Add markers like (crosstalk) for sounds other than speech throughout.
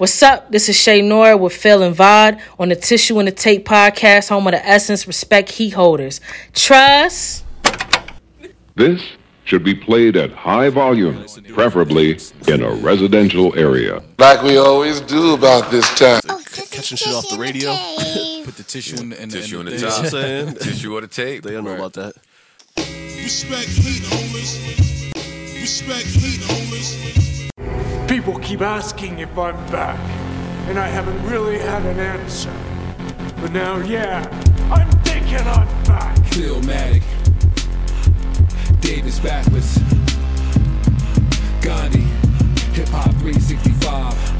What's up? This is Shay Nora with Phil and Vod on the Tissue and the Tape podcast, home of the Essence Respect Heat Holders. Trust. This should be played at high volume, preferably in a residential area. Like we always do about this time. catching shit off the radio. (laughs) Put the tissue in the, in Tissue in in the the thing. top. (laughs) What I'm saying? Tissue or the tape. They don't know about that. Respect heat, homies. Respect heat, homies. People keep asking if I'm back, and I haven't really had an answer. But now, yeah, I'm thinking I'm back. Philmatic, Davis backwards, Gandhi, Hip Hop 365.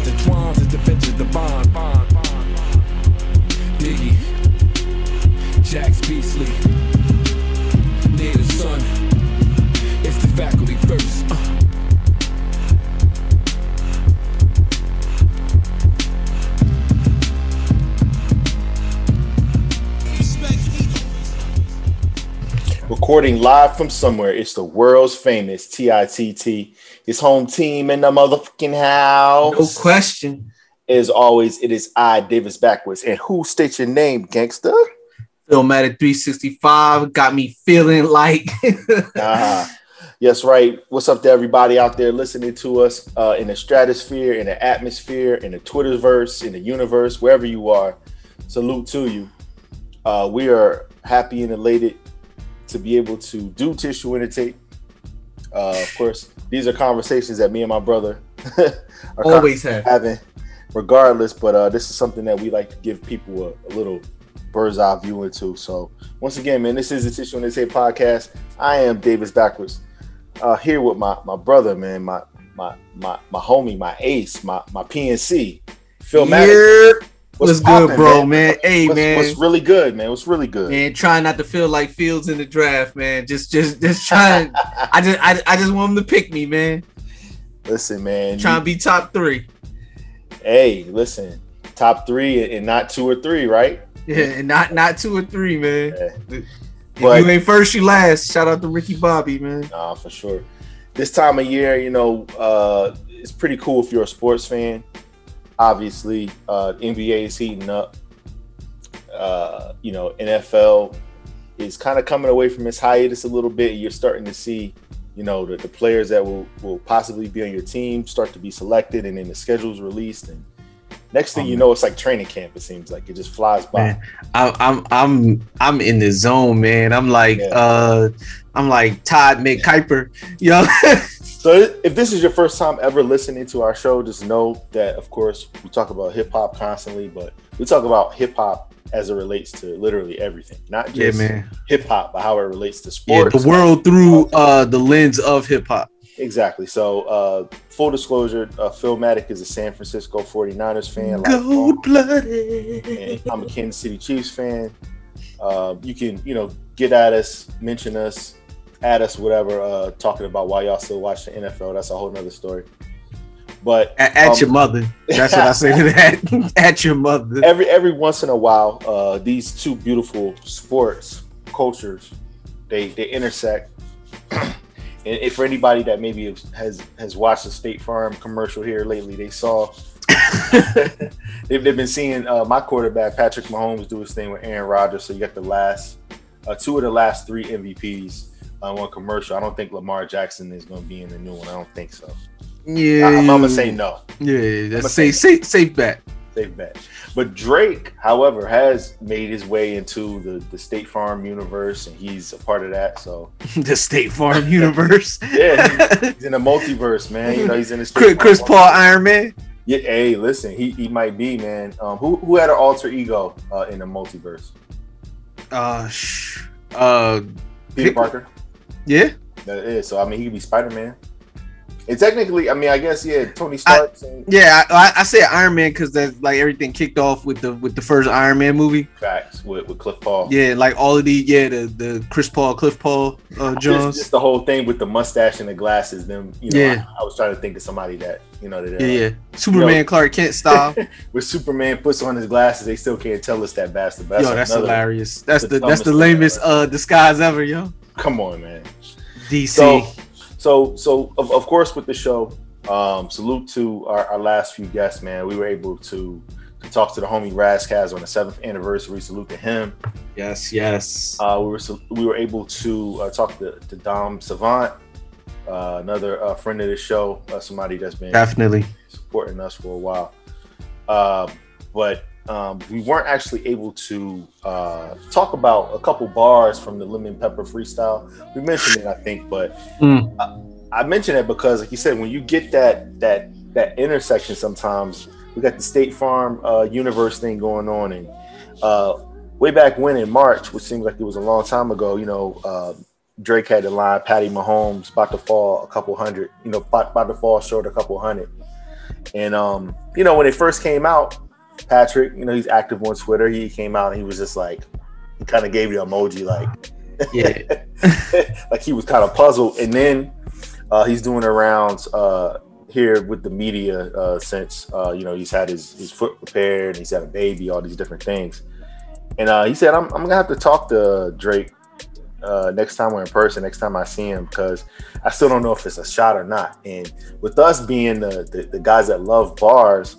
as the benches the bond. bond, bond. Diggy, Jax Beasley, Native Son. It's the faculty first. Uh. Respect heat, homies. Recording live from somewhere, it's the world's famous TITT. His home team in the motherfucking house. No question. As always, it is I, Davis Backwards. And who states your name, gangster? Philmatic 365 got me feeling like (laughs) Uh-huh. Yes, right. What's up to everybody out there listening to us uh, in the stratosphere, in the atmosphere, in the Twitterverse, in the universe, wherever you are? Salute to you. Uh, we are happy and elated to be able to do tissue in the tape. Uh, of course, these are conversations that me and my brother (laughs) are always have. having, regardless. But uh, this is something that we like to give people a, a little bird's eye view into. So once again, man, this is the Tissue in the Tape podcast. I am Davis Backwards, uh, here with my my brother, man, my my my my homie, my ace, my my PNC, Philmatic. Yeah. What's, good, bro, man? Hey, What's, man. what's really good, man? What's really good? man, trying not to feel like Fields in the draft, man. Just, just, just trying. (laughs) I just, I, I just want him to pick me, man. Listen, man. Trying to be top three. Hey, listen, top three and not two or three, right? Yeah, and not, not two or three, man. Yeah. If But- you ain't first, you last. Shout out to Ricky Bobby, man. Nah, for sure. This time of year, you know, uh, it's pretty cool if you're a sports fan. Obviously, uh, NBA is heating up. Uh, you know, NFL is kind of coming away from its hiatus a little bit. You're starting to see, you know, the, the players that will, will possibly be on your team start to be selected, and then the schedule's released. And next thing you know, it's like training camp. It seems like it just flies by. Man, I, I'm I'm I'm in the zone, man. I'm like Yeah. uh I'm like Todd McKiper. Yo, (laughs) So if this is your first time ever listening to our show, just know that of course we talk about hip hop constantly, but we talk about hip hop as it relates to literally everything, not just man. hip hop, but how it relates to Yeah, sports. the world through uh the lens of hip hop. Exactly. So uh full disclosure, uh, Philmatic is a San Francisco 49ers fan. Gold blooded. I'm a Kansas City Chiefs fan. Uh, you can, you know, get at us, mention us, add us, whatever, uh, talking about why y'all still watch the NFL. That's a whole nother story. But At, at um, your mother. That's what I say to that. at your mother. every every once in a while, uh, these two beautiful sports cultures they they intersect. (clears throat) and if for anybody that maybe has has watched the State Farm commercial here lately, they saw (laughs) they've, they've been seeing uh, my quarterback Patrick Mahomes do his thing with Aaron Rodgers. So you got the last uh, two of the last three MVPs on one commercial. I don't think Lamar Jackson is going to be in the new one. I don't think so. Yeah. I, am gonna say no. Yeah, I'ma say safe, safe, safe bet. Safe bet. But Drake, however, has made his way into the, the State Farm universe, and he's a part of that. So (laughs) the State Farm universe. (laughs) yeah, he's, he's in the multiverse, man. You know, he's in the (laughs) Chris, Paul Iron Man. Yeah, hey, listen, he, he might be, man. Um, who who had an alter ego uh, in the multiverse? Uh, sh- uh, Peter Parker. yeah. That is. So I mean, he could be Spider Man. And technically, I mean, I guess yeah, Tony Stark. saying Yeah, I, I say Iron Man because that's like everything kicked off with the with the first Iron Man movie. facts with, with Cliff Paul. Yeah, like all of the yeah the the Chris Paul, Cliff Paul, uh, Jones. just the whole thing with the mustache and the glasses. Them, you know, Yeah. I, I was trying to think of somebody that you know that Yeah, uh, yeah. Superman, Yo. Clark Kent style. (laughs) With Superman puts on his glasses, they still can't tell us that bastard. But yo, that's another- hilarious. That's the the that's the lamest ever. uh disguise ever, yo. Come on, man. DC. So, so, so of, of course, with the show, um, salute to our, our last few guests, man. We were able to, to talk to the homie Ras Kass on the seventh anniversary. Salute to him. yes, yes. Uh, we were we were able to uh, talk to, to Dom Savant, uh, another uh, friend of the show, uh, somebody that's been Definitely. supporting us for a while. Uh, but um, we weren't actually able to uh, talk about a couple bars from the Lemon Pepper freestyle. We mentioned it, I think, but Mm. I, I mention it because, like you said, when you get that that that intersection, sometimes we got the State Farm uh, universe thing going on, and uh, way back when in March, which seems like it was a long time ago, you know. Uh, Drake had the line, Patty Mahomes about to fall a couple hundred, you know, about, about to fall short a couple hundred. And um, you know, when it first came out, Patrick, you know, he's active on Twitter. He came out and he was just like, he kind of gave you an emoji, like, Yeah. (laughs) like he was kind of puzzled. And then uh, he's doing the rounds uh, here with the media uh, since uh, you know he's had his his foot repaired, he's had a baby, all these different things. And uh, he said, I'm, I'm gonna have to talk to Drake uh, next time we're in person, next time I see him, because I still don't know if it's a shot or not. And with us being the, the, the guys that love bars,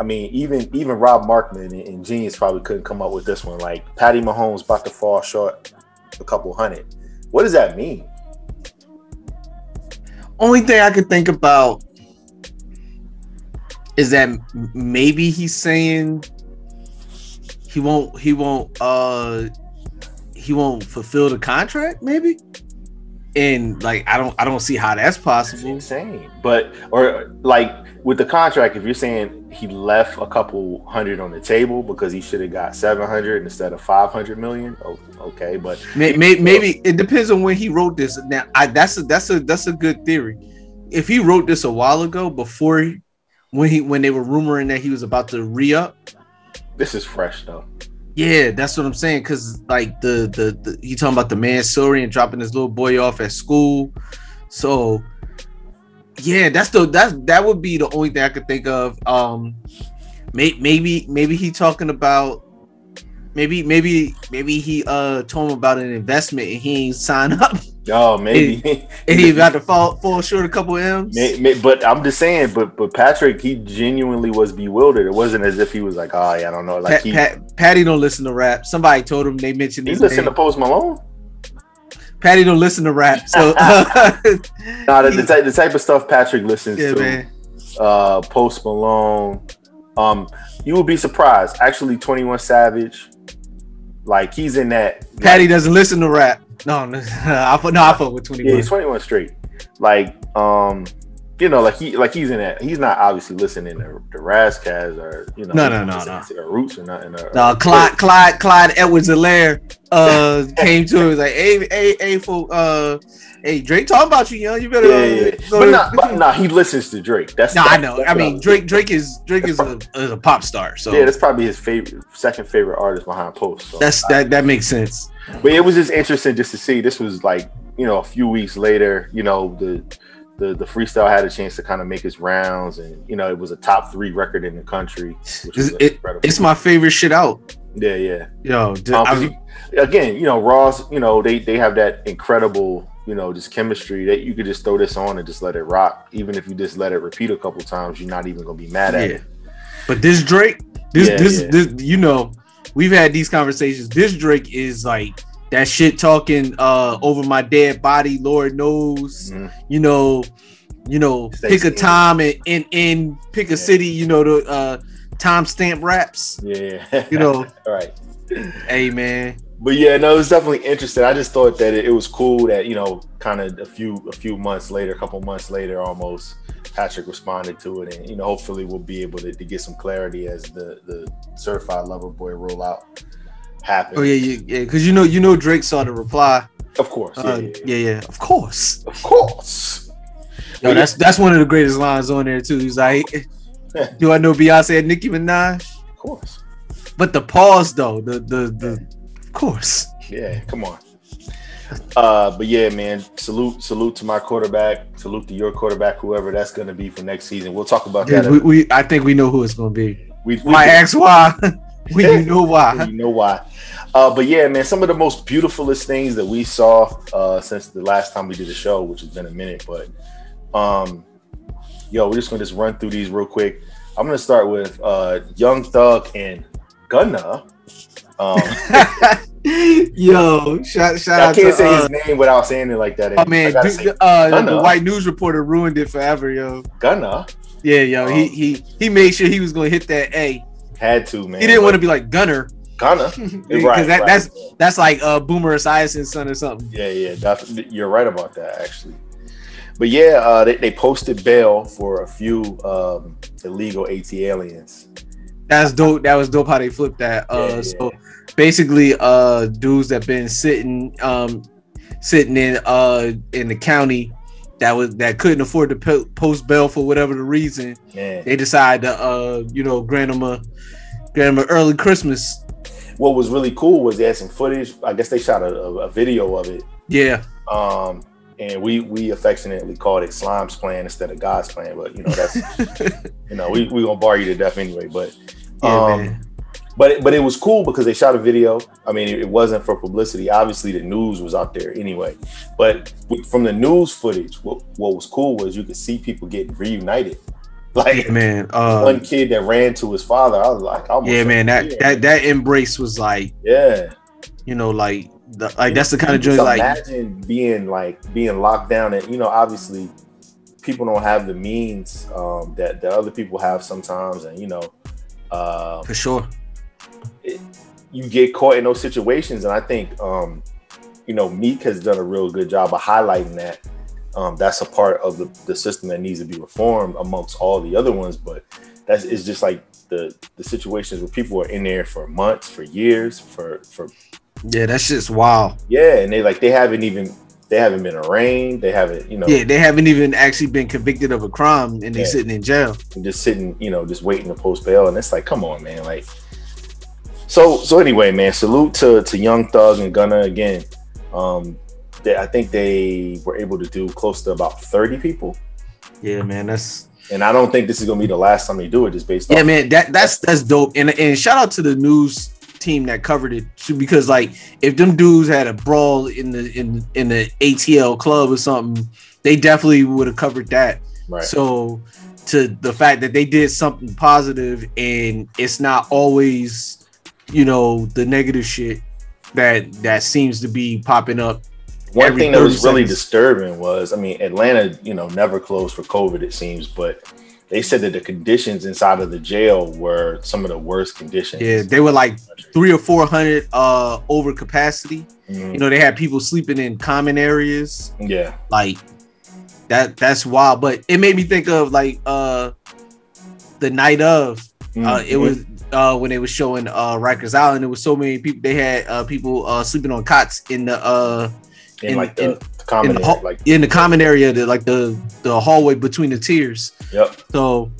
I mean, even even Rob Markman and, and Genius probably couldn't come up with this one. Like Patty Mahomes about to fall short a couple hundred. What does that mean? Only thing I could think about is that maybe he's saying he won't he won't uh he won't fulfill the contract, maybe. And like I don't I don't see how that's possible. insane. But or like with the contract, if you're saying he left a couple hundred on the table because he should have got seven hundred instead of five hundred million, oh, okay. But May, may, maybe it depends on when he wrote this. Now, I that's a that's a that's a good theory. If he wrote this a while ago, before he, when he when they were rumoring that he was about to re up, this is fresh though. yeah, that's what I'm saying. Cause like the the, the he talking about the man sorry and dropping his little boy off at school. So yeah, that's the that's that would be the only thing I could think of. Um, may, maybe maybe he talking about maybe maybe maybe he uh told him about an investment and he ain't sign up (laughs) Oh, maybe. and he about to fall fall short a couple M's. May- may- but I'm just saying, but but Patrick, he genuinely was bewildered. It wasn't as if he was like, oh, yeah, I don't know. Like Pat, he, Pat, Patty don't listen to rap. Somebody told him they mentioned he listened to. Post Malone. Patty don't listen to rap. So (laughs) (laughs) Nah, the, the, type, the type of stuff Patrick listens yeah, to. man. uh Post Malone. Um, you will be surprised. Actually, Twenty One Savage, like he's in that. Patty doesn't listen to rap. No, no, (laughs) I fuck- no, I fuck with twenty yeah, Twenty One straight. Like, um, you know, like he like he's in that. He's not obviously listening to the Ras Kass or you know, No, no, no, no. the Roots or nothing. Or, No, Clyde, Clyde, Clyde Edwards-Helaire uh (laughs) came to him was like, hey, hey, hey, for uh, hey, Drake talking about you, young. You better Yeah, uh, yeah, But to- nah, nah, he listens to Drake. That's No, I know. I mean, Drake, Drake is Drake is a, is a pop star. So Yeah, that's probably his favorite, second favorite artist behind Post. So. that's that that makes sense. But it was just interesting just to see. This was like you know a few weeks later. You know the the the freestyle had a chance to kind of make its rounds, and you know it was a top three record in the country. Which was It's, it, incredible. it's my favorite shit out. yeah, yeah. Yo, Um, I- you- again, you know, Ross. You know they they have that incredible you know just chemistry that you could just throw this on and just let it rock. Even if you just let it repeat a couple times, you're not even gonna be mad at Yeah. it. But this Drake, this Yeah, this yeah. this you know, we've had these conversations. This Drake is like that shit talking uh over my dead body, Lord knows. Mhm. You know, you know, Stay pick a time and and, and pick a Yeah. city, you know, the uh timestamp raps. Yeah, You know, (laughs) right. hey man. But yeah, no, it was definitely interesting. I just thought that it, it was cool that you know, kind of a few a few months later, a couple months later, almost Patrick responded to it, and you know, hopefully we'll be able to, to get some clarity as the the certified lover boy rollout happens. Oh yeah, yeah, yeah. Because you know, you know, Drake saw the reply. of course, yeah, Uh, yeah, yeah, yeah, of course. of course. Yo, that's that's one of the greatest lines on there too. He's like, (laughs) "Do I know Beyonce and Nicki Minaj?" Of course, But the pause though, the the the, of course. yeah. Come on. Uh, but yeah, man, salute, salute to my quarterback, salute to your quarterback, whoever that's going to be for next season. We'll talk about that. we, we I think we know who it's gonna be. we, we, Why ask why? (laughs) (laughs) when you know why. you know why. Uh, but yeah, man, some of the most beautifulest things that we saw uh, since the last time we did a show, which has been a minute. But um, yo, we're just gonna just run through these real quick. I'm gonna start with uh, Young Thug and Gunna. Um, (laughs) Yo, shout shout I out can't to, say uh, his name without saying it like that. Oh man, dude, uh, the white news reporter ruined it forever, yo. Gunna Yeah, yo, he Um, he he made sure he was gonna hit that A. had to man. He didn't want to be like Gunner Gunner. (laughs) because right, that, right. that's that's like uh Boomer Esiason's son or something. Yeah, yeah, you're right about that actually. But yeah, uh, they, they posted bail for a few um, illegal AT aliens. That's dope. That was dope how they flipped that. Uh, Yeah, yeah. so basically, uh, dudes that been sitting, um, sitting in uh in the county that was that couldn't afford to po- post bail for whatever the reason, Man, they decided to uh you know grant them a grant them a early Christmas. what was really cool was they had some footage. I guess they shot a, a, a video of it, Yeah, um, and we we affectionately called it Slime's plan instead of God's plan. But you know that's (laughs) you know we we gonna bar you to death anyway. But yeah, um, man. But it, but it was cool because they shot a video. I mean, it, it wasn't for publicity. Obviously, the news was out there anyway. But from the news footage, what, what was cool was you could see people getting reunited. (laughs) Like man. Uh, one kid that ran to his father, I was like, I yeah, man. That that that embrace was like yeah. you know like the, like that's the kind of joy like imagine being like being locked down, and you know, obviously, people don't have the means um, that that other people have sometimes, and you know. Uh, for sure. You get caught in those situations and i think um you know meek has done a real good job of highlighting that um that's a part of the, the system that needs to be reformed amongst all the other ones but that's it's just like the the situations where people are in there for months for years for for Yeah, that's just wild. yeah and they like they haven't even they haven't been arraigned they haven't you know Yeah, they haven't even actually been convicted of a crime and they Yeah. sitting in jail. just sitting, you know, just waiting to post bail. And it's like, come on, man. Like, so so anyway, man. Salute to to Young Thug and Gunna again. Um, they, I think they were able to do close to about thirty people, Yeah, man, that's and I don't think this is gonna be the last time they do it, just based yeah, man. That that's that's dope. And and shout out to the news team that covered it too, because like if them dudes had a brawl in the in in the ATL club or something, they definitely would have covered that. Right. So to the fact that they did something positive and it's not always, you know, the negative shit that that seems to be popping up. One thing that 30 was really disturbing was, I mean, Atlanta, you know, never closed for COVID, it seems, but they said that the conditions inside of the jail were some of the worst conditions. Yeah, they were like three or four hundred uh over capacity. Mhm. You know, they had people sleeping in common areas. yeah. Like that that's wild. But it made me think of like uh the night of uh it Mhm. was uh when they were showing uh Rikers Island, there was so many people they had uh people uh sleeping on cots in the uh in, in- like the, in- the common in the, area, like in the common area, the, like the the hallway between the tiers. yep. So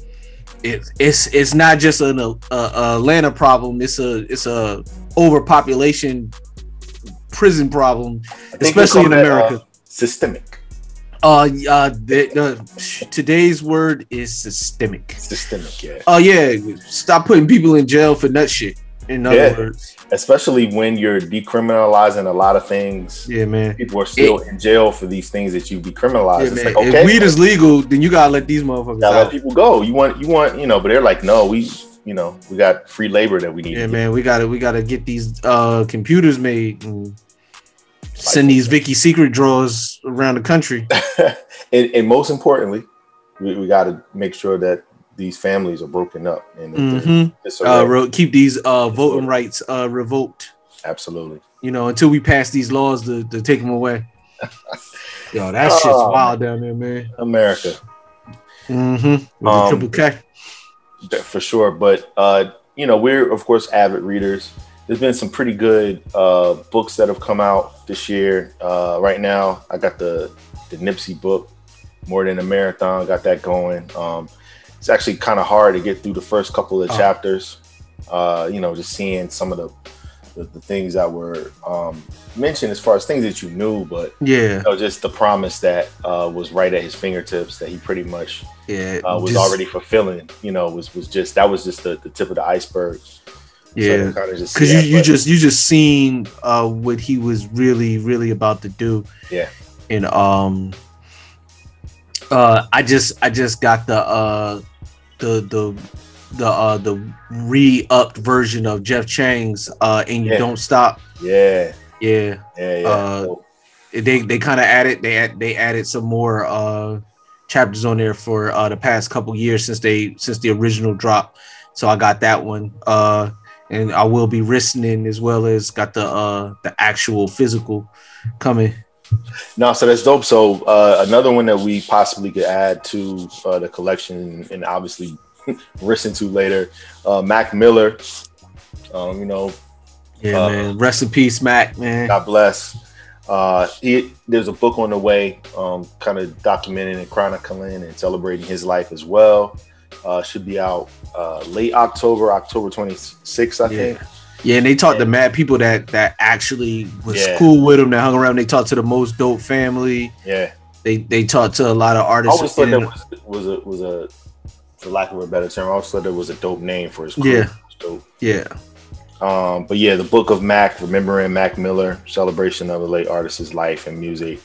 it, it's it's not just an uh, uh, Atlanta problem. It's a it's a overpopulation prison problem, I think they especially in that, America. uh, systemic. Uh, uh, the, today's word is systemic. Systemic, yeah. Oh yeah, stop putting people in jail for nut shit. In other Yeah. words, Especially when you're decriminalizing a lot of things. yeah, man. People are still in jail for these things that you decriminalize. Yeah, it's man. like okay, If weed is legal, then you gotta let these motherfuckers gotta let people go. You want, you want, you know, but they're like, no, we, you know, we got free labor that we need. Yeah, man. We gotta we gotta get these uh computers made and send these Vicky secret draws around the country. (laughs) and, and most importantly, we, we got to make sure that these families are broken up and Mhm. Uh, ro- keep these uh voting rights uh revoked. absolutely. You know, until we pass these laws to, to take them away. (laughs) Yo, that shit's Oh, wild down there, man. America. Mm-hmm. Um, triple K. For sure. But uh, you know, we're of course avid readers. There's been some pretty good uh, books that have come out this year. Uh, right now, I got the the Nipsey book, More Than a Marathon. Got that going. Um, it's actually kind of hard to get through the first couple of Oh. chapters. Uh, you know, just seeing some of the the, the things that were um, mentioned as far as things that you knew, but Yeah, you know, just the promise that uh, was right at his fingertips that he pretty much yeah. uh, was just- already fulfilling. You know, was was just that was just the, the tip of the iceberg. Yeah. kind of just Cause see you, you just you just seen uh what he was really really about to do. Yeah. And um uh I just I just got the uh the the the uh the re-upped version of Jeff Chang's uh and you Yeah. don't stop. yeah, Yeah. yeah, yeah. Uh, So, They they kind of added they add, they added some more uh chapters on there for uh the past couple years since they since the original drop. So I got that one. Uh and I will be listening as well as got the uh the actual physical coming. no, so that's dope. So uh, another one that we possibly could add to uh, the collection and obviously (laughs) listen to later, uh, Mac Miller. Um, you know, Yeah, Uh, man. Rest in peace, Mac, man. God bless. Uh, he, there's a book on the way, um, kind of documenting and chronicling and celebrating his life as well. Uh, should be out uh, late October, October 26th, I Yeah. think. Yeah, and they talked to mad people that that actually was Yeah. cool with them That hung around. They talked to the most dope family. Yeah, They they talked to a lot of artists. I always thought that was was a was a for lack of a better term. I always thought that was a dope name for his crew. Yeah. Dope. yeah, Um, but yeah, the book of Mac, remembering Mac Miller, celebration of the late artist's life and music.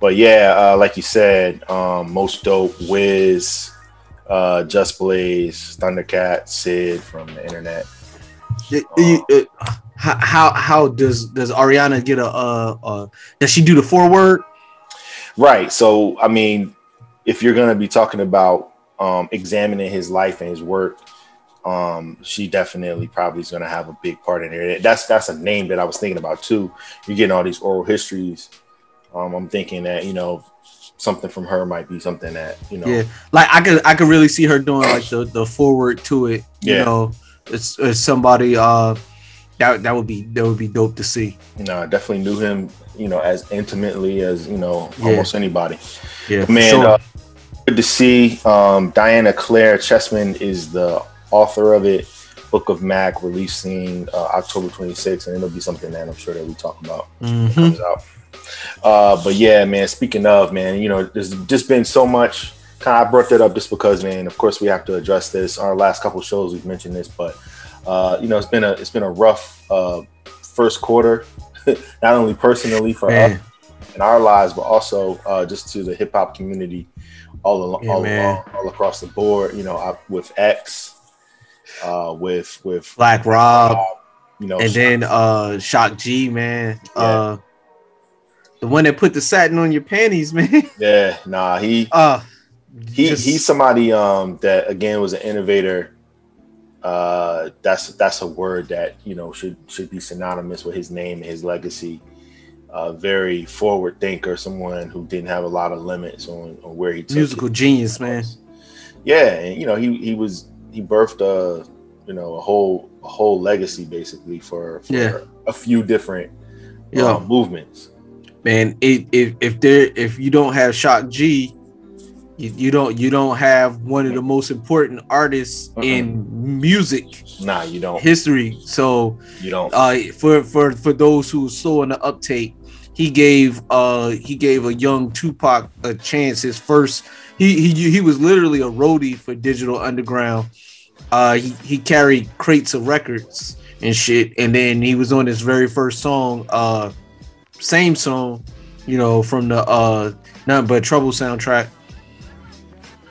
But yeah, uh, like you said, um, most dope, Wiz, uh, Just Blaze, Thundercat, Syd from the internet. It- you- it- how how does does Ariana get a uh, uh does she do the forward? Right. So, I mean, if you're going to be talking about um, examining his life and his work, um, she definitely probably is going to have a big part in there. That's that's a name that I was thinking about too. You're getting all these oral histories. Um, I'm thinking that you know something from her might be something that you know. Yeah, like I could I could really see her doing like the the forward to it. You Yeah. know, it's, it's somebody uh that that would be that would be dope to see. You know, I definitely knew him. You know, as intimately as you know Yeah. almost anybody. Yeah, Man, sure. uh, good to see. Um, Donna-Claire Chesman is the author of it. Book of Mac releasing uh, October 26th, and it'll be something that I'm sure that we talk about when it Mhm. comes out. Uh, but yeah, man. Speaking of, man, you know, there's just been so much. Kind of, I brought that up just because, man. Of course, we have to address this. Our last couple shows, we've mentioned this, but uh, you know, it's been a it's been a rough uh, first quarter, (laughs) not only personally for Man. us in our lives, but also uh, just to the hip hop community all along, Yeah, all, along, all across the board. You know, I, with X, uh, with with Black Rob, you know, and then uh Shock G, man. Uh the one that put the satin on your panties, (laughs) man. yeah, nah, he Uh he just- he's somebody um that again was an innovator. Uh, that's that's a word that you know should should be synonymous with his name and his legacy. Uh, very forward thinker, someone who didn't have a lot of limits on, on where he took musical it. genius, man. Yeah, and you know he he was he birthed a you know a whole a whole legacy basically for, for Yeah. a few different Yeah. uh, movements. Man it, if if there if you don't have shock g you, you don't you don't have one of the most important artists Uh-uh. in music Nah, you don't. history so You don't. uh for for for those who saw in the uptake he gave uh he gave a young tupac a chance his first he he he was literally a roadie for digital underground uh he, he carried crates of records and shit and then he was on his very first song uh same song you know from the uh nothing but trouble soundtrack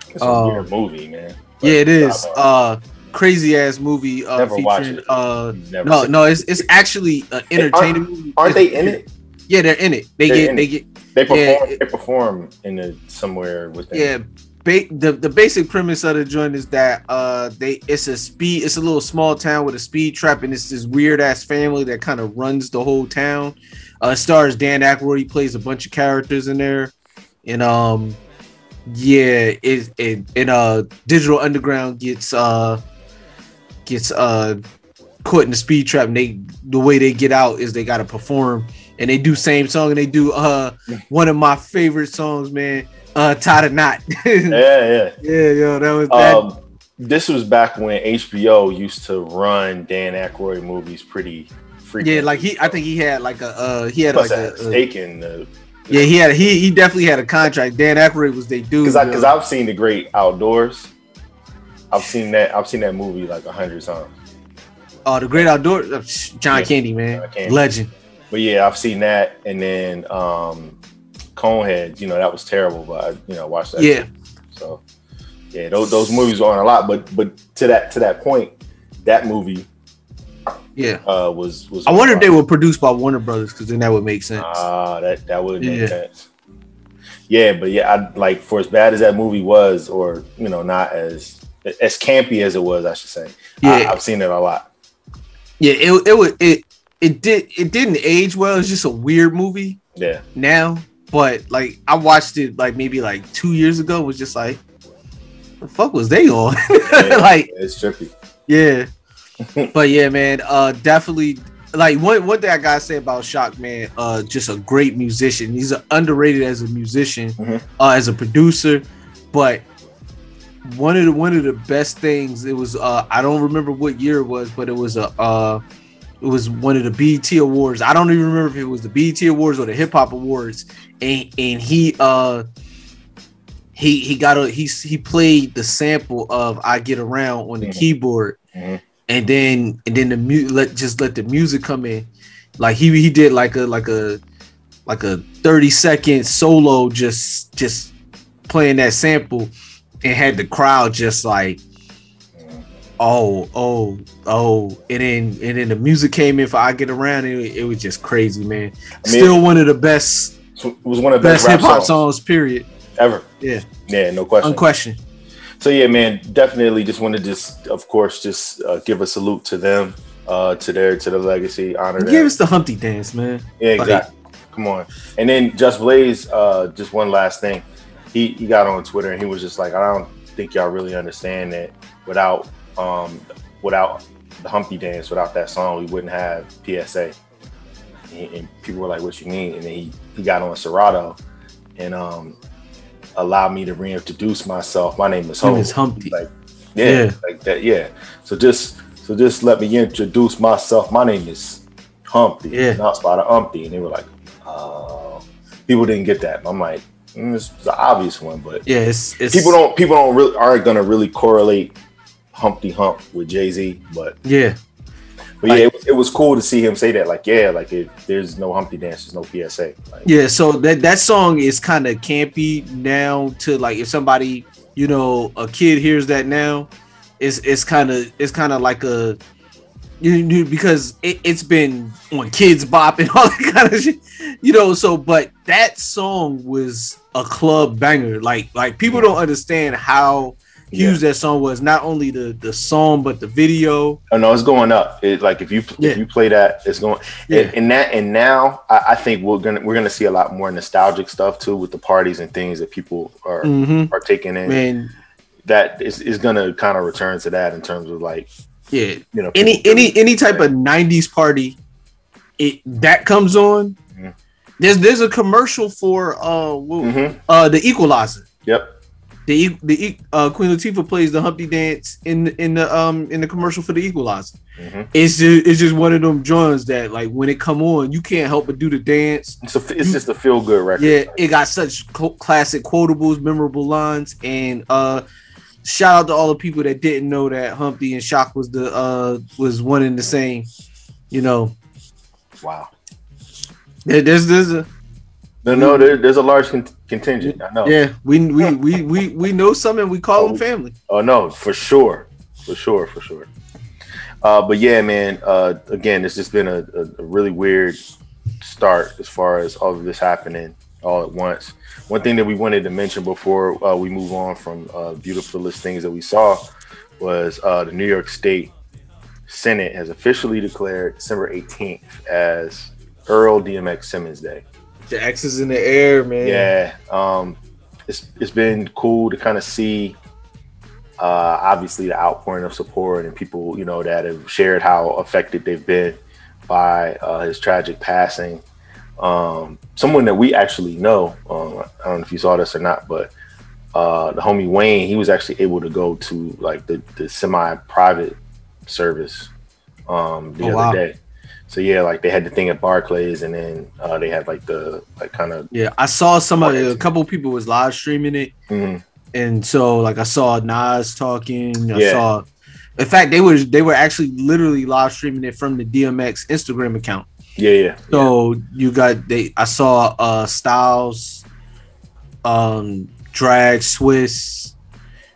It's a uh, weird movie, man. yeah it is But, uh crazy ass movie uh Never watch featuring it. uh Never no no it's it's actually an entertaining movie Aren't It's- they in it? yeah they're in it they They're get they it. get They perform. Yeah. They perform in the somewhere within. yeah ba- the the basic premise of the joint is that uh they it's a speed it's a little small town with a speed trap and it's this weird ass family that kind of runs the whole town. Uh, stars Dan Aykroyd. He plays a bunch of characters in there, and um, yeah, it it and uh, Digital Underground gets uh gets uh caught in the speed trap. And they the way they get out is they got to perform, and they do same song, and they do uh one of my favorite songs, man. Uh, tie the knot. (laughs) Yeah, yeah. Yeah, yo, that was that. Um, this was back when HBO used to run Dan Aykroyd movies pretty yeah, like he, I think he had like a, uh, he had must like a, a stake in the yeah, he had, he, he definitely had a contract. Dan Aykroyd was they dude. because I yo. because I've seen the Great Outdoors. I've seen that. I've seen that movie like a hundred times. oh, the Great Outdoors, uh, John Yeah, Candy, man, John Candy. legend. But yeah, I've seen that, and then um Coneheads. You know that was terrible, but I, you know watched that. Yeah. too. So yeah, those those movies aren't a lot, but but to that to that point, that movie Yeah, uh was was. I wonder if they were produced by Warner Brothers because then that would make sense. Ah, that that would make Yeah. sense. Yeah, but yeah, I like for as bad as that movie was, or you know, not as as campy as it was, I should say. Yeah. I've seen it a lot. yeah, it it was it it did it didn't age well. It's just a weird movie Yeah, now, but like I watched it like maybe like two years ago. Was just like, the fuck was they on? (laughs) Yeah, like it's trippy. Yeah. But yeah, man, uh definitely like one one thing I gotta say about Shock, man, uh just a great musician. He's underrated as a musician, Mhm. uh as a producer, but one of the one of the best things it was uh I don't remember what year it was, but it was a uh it was one of the BET awards. I don't even remember if it was the BET awards or the hip hop awards. And and he uh he he got a he he played the sample of I Get Around on the Mhm. keyboard, Mhm. And then and then the mu- let just let the music come in. Like he he did like a like a like a thirty second solo just just playing that sample, and had the crowd just like oh oh oh and then and then the music came in for I Get Around. And it, it was just crazy, man. I mean, Still one of the best it was one of the best best hip hop songs songs. Period. ever. Yeah, Yeah, no question. unquestioned. So yeah, man, definitely just want to just, of course, just uh, give a salute to them, uh, to their to the legacy, honor them. Give us the Humpty dance, man. Yeah, Like- exactly. Come on. And then Just Blaze, uh, just one last thing. He he got on Twitter and he was just like, I don't think y'all really understand that without um without the Humpty Dance, without that song, we wouldn't have PSA. And, and people were like, What you mean? And then he he got on Serato and um allowed me to reintroduce myself. My name is Name is Humpty. Like yeah, Yeah. like that. Yeah. So just so just let me introduce myself. My name is Humpty. Yeah. Not Spider Humpty. And they were like, oh, people didn't get that. I'm like, mm, it's the obvious one, but Yeah, it's, it's people don't people don't really aren't gonna really correlate Humpty Hump with Jay Z. But Yeah, but yeah, it was, it was cool to see him say that. Like yeah, like if there's no Humpty dance, there's no PSA. Like, yeah. So that that song is kind of campy now. To like, if somebody, you know, a kid hears that now, it's it's kind of it's kind of like a you you- because it, it's been on Kidz Bop and (laughs) all that kind of shit, you know. So, but that song was a club banger. Like like people don't understand how huge that song was. Not only the the song, but the video. Oh no, it's going up. It like if you Yeah. if you play that, it's going. Yeah. And, and that and now I, I think we're gonna we're gonna see a lot more nostalgic stuff too with the parties and things that people are Mhm. are taking in. Man, That is, is gonna kind of return to that in terms of like yeah. you know any any any type of 90s party it that comes on Mhm. there's there's a commercial for uh Mhm. uh the equalizer Yep. The the uh queen latifah plays the humpty dance in in the um in the commercial for the equalizer Mhm. it's just it's just one of them joints that like when it come on you can't help but do the dance It's a, it's just a feel good record. yeah it got such cl- classic quotables memorable lines and uh shout out to all the people that didn't know that humpty and shock was the uh was one and the same you know Wow. there- there's there's a No, no, there, there's a large con- contingent. I know. yeah we we we we, we know some and we call them family Oh no, for sure, for sure, for sure. Uh, but yeah, man. Uh, again, it's just been a, a, a really weird start as far as all of this happening. all at once. One thing that we wanted to mention before uh, we move on from uh, beautifulest things that we saw was uh, the New York State Senate has officially declared December 18th as Earl DMX Simmons Day. The X is in the air, man. Yeah, um, it's it's been cool to kind of see. Uh, obviously, the outpouring of support and people, you know, that have shared how affected they've been by uh, his tragic passing. Um, someone that we actually know, um, I don't know if you saw this or not, but uh, the homie Wayne, he was actually able to go to like the, the semi-private service um, the Oh, other wow. day. So yeah, like they had the thing at Barclays, and then uh, they had like the like kind of Yeah, I saw somebody, a couple people was live streaming it, Mhm. and so like I saw Nas talking. I Yeah. saw, in fact, they were they were actually literally live streaming it from the DMX Instagram account. yeah, yeah, So you got they, I saw uh Styles, um, Drag Swizz.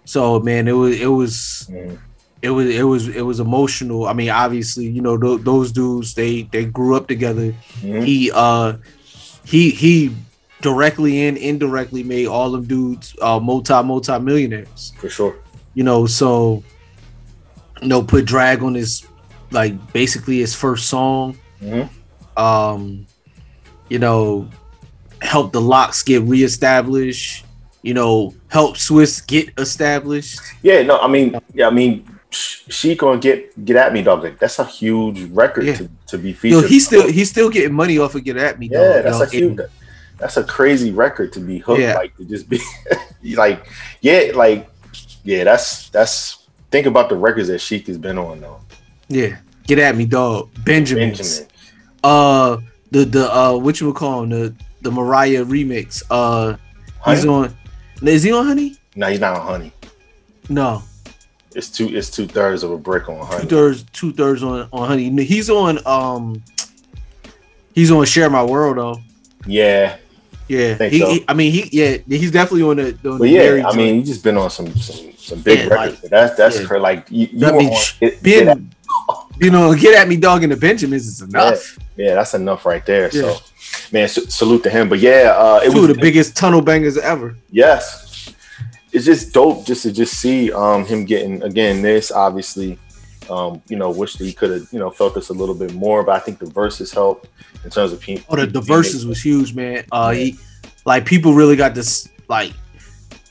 So man, it was it was Mhm. It was it was it was emotional. I mean, obviously, you know th- those dudes they they grew up together. Mhm. He uh he he directly and indirectly made all them dudes uh multi multi millionaires. for sure. You know, so you know, put Drag-On his like basically his first song. Mhm. Um, you know, help the LOX get reestablished. You know, help Swizz get established. Yeah, no, I mean, yeah, I mean, she gonna get get at me, dog. Like that's a huge record Yeah. to, to be featured. Yo, he's still he's still getting money off of Get At Me. yeah, dog, that's yo. a huge. That's a crazy record to be hooked, Yeah. like to just be (laughs) like, yeah, like, yeah. That's that's. Think about the records that Sheek has been on though. Yeah, Get At Me, dog. Benjamin's. Benjamin, Uh, the the uh, what you would call him the the Mariah remix. Uh, he's on. Is he on Honey? No, he's not on Honey. No, It's two. It's two thirds of a brick on honey. two thirds two thirds on on Honey. He's on um. He's on Share My World though. Yeah, Yeah, Think he, so. he- I mean, he yeah, he's definitely on the. On but the yeah, I mean, he's just been on some some some big Yeah, records. like- that's that's yeah. like you, you That means on- it- being, yeah, (laughs) you know, get at me, dog, in the Benjamins is enough. yeah, that's enough right there. Yeah. So, man, salute to him. But yeah, uh, it Two was of the biggest tunnel bangers ever. Yes. It's just dope just to just see um him getting again this obviously um you know wish that he could have you know felt this a little bit more but I think the Verzuz helped in terms of people Oh, the, the Verzuz was huge, man. Uh, he like people really got this like,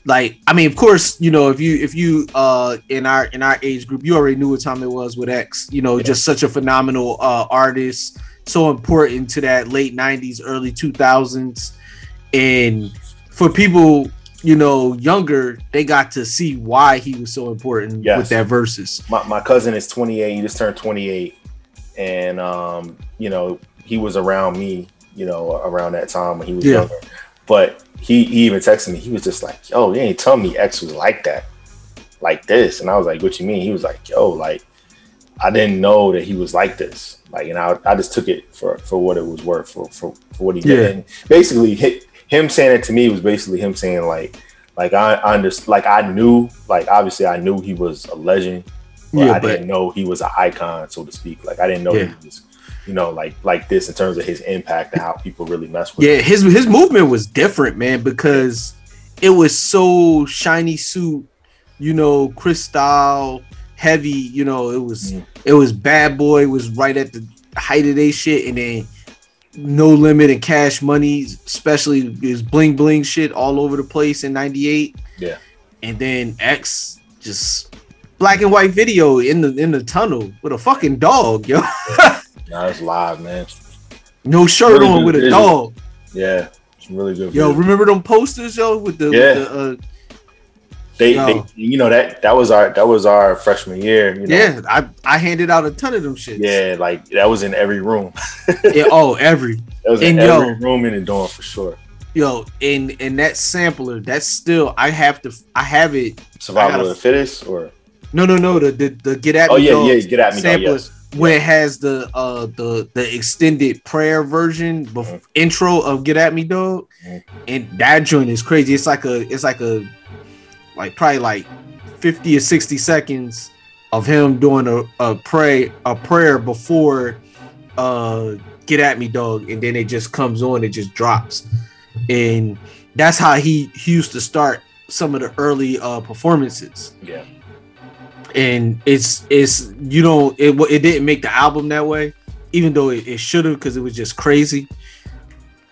like I mean, of course, you know, if you if you uh in our in our age group, you already knew what time it was with X. You know, just such a phenomenal uh artist, so important to that late '90s, early 2000s, and for people you know younger, they got to see why he was so important Yes. with that Verzuz. my, my cousin is 28 he just turned 28 and um you know he was around me you know around that time when he was Yeah. younger but he, he even texted me he was just like yo you ain't tell me X was like that like this and I was like what you mean he was like yo like I didn't know that he was like this like and I, I just took it for for what it was worth for for, for what he Yeah. did and basically hi- him saying it to me was basically him saying like like I, I understand like I knew like obviously I knew he was a legend but Yeah, I but- didn't know he was an icon, so to speak. Like I didn't know Yeah. he was, you know, like like this in terms of his impact and how people really mess with. Yeah, him. his his movement was different, man, because it was so shiny suit, you know, crystal heavy. You know, it was Mhm. it was bad boy was right at the height of their shit, and then no limit and cash money, especially his bling bling shit all over the place in '98. Yeah. and then X just black and white video in the in the tunnel with a fucking dog, yo, (laughs) Nah, it's live, man. no shirt Really on with a dog. Yeah, it's really good. Yo, video. remember them posters, yo, with the, Yeah. with the uh, they, yo. they, you know that that was our that was our freshman year. You know? yeah, I I handed out a ton of them shits. yeah, like that was in every room. Yeah, (laughs) oh, every That was in yo- every room in the dorm for sure. yo, and and that sampler, that's still I have to I have it. Survival of the fittest, or No, no, no, the the, the get at oh me Oh yeah, yeah, get at me, sampler yes. when it has the uh the the extended prayer version bef- Mhm. intro of Get at Me Dog, Mhm. and that joint is crazy. It's like a it's like a like probably like fifty or sixty seconds of him doing a, a pray a prayer before uh Get at Me Dog, and then it just comes on, it just drops. and that's how he, he used to start some of the early uh performances. Yeah. And it's it's you know it it didn't make the album that way, even though it, it should have because it was just crazy.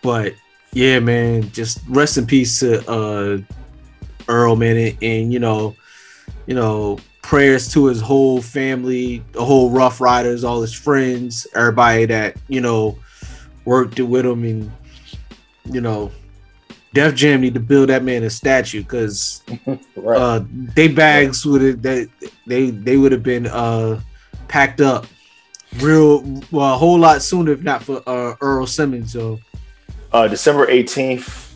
But yeah, man, just rest in peace to uh Earl, man, and, and you know, you know, prayers to his whole family, the whole Ruff Ryders, all his friends, everybody that you know worked with him, and you know, Def Jam need to build that man a statue because (laughs) Right. uh, they bags would have that they they would have been uh packed up real well a whole lot sooner if not for uh Earl Simmons. So Uh, December 18th,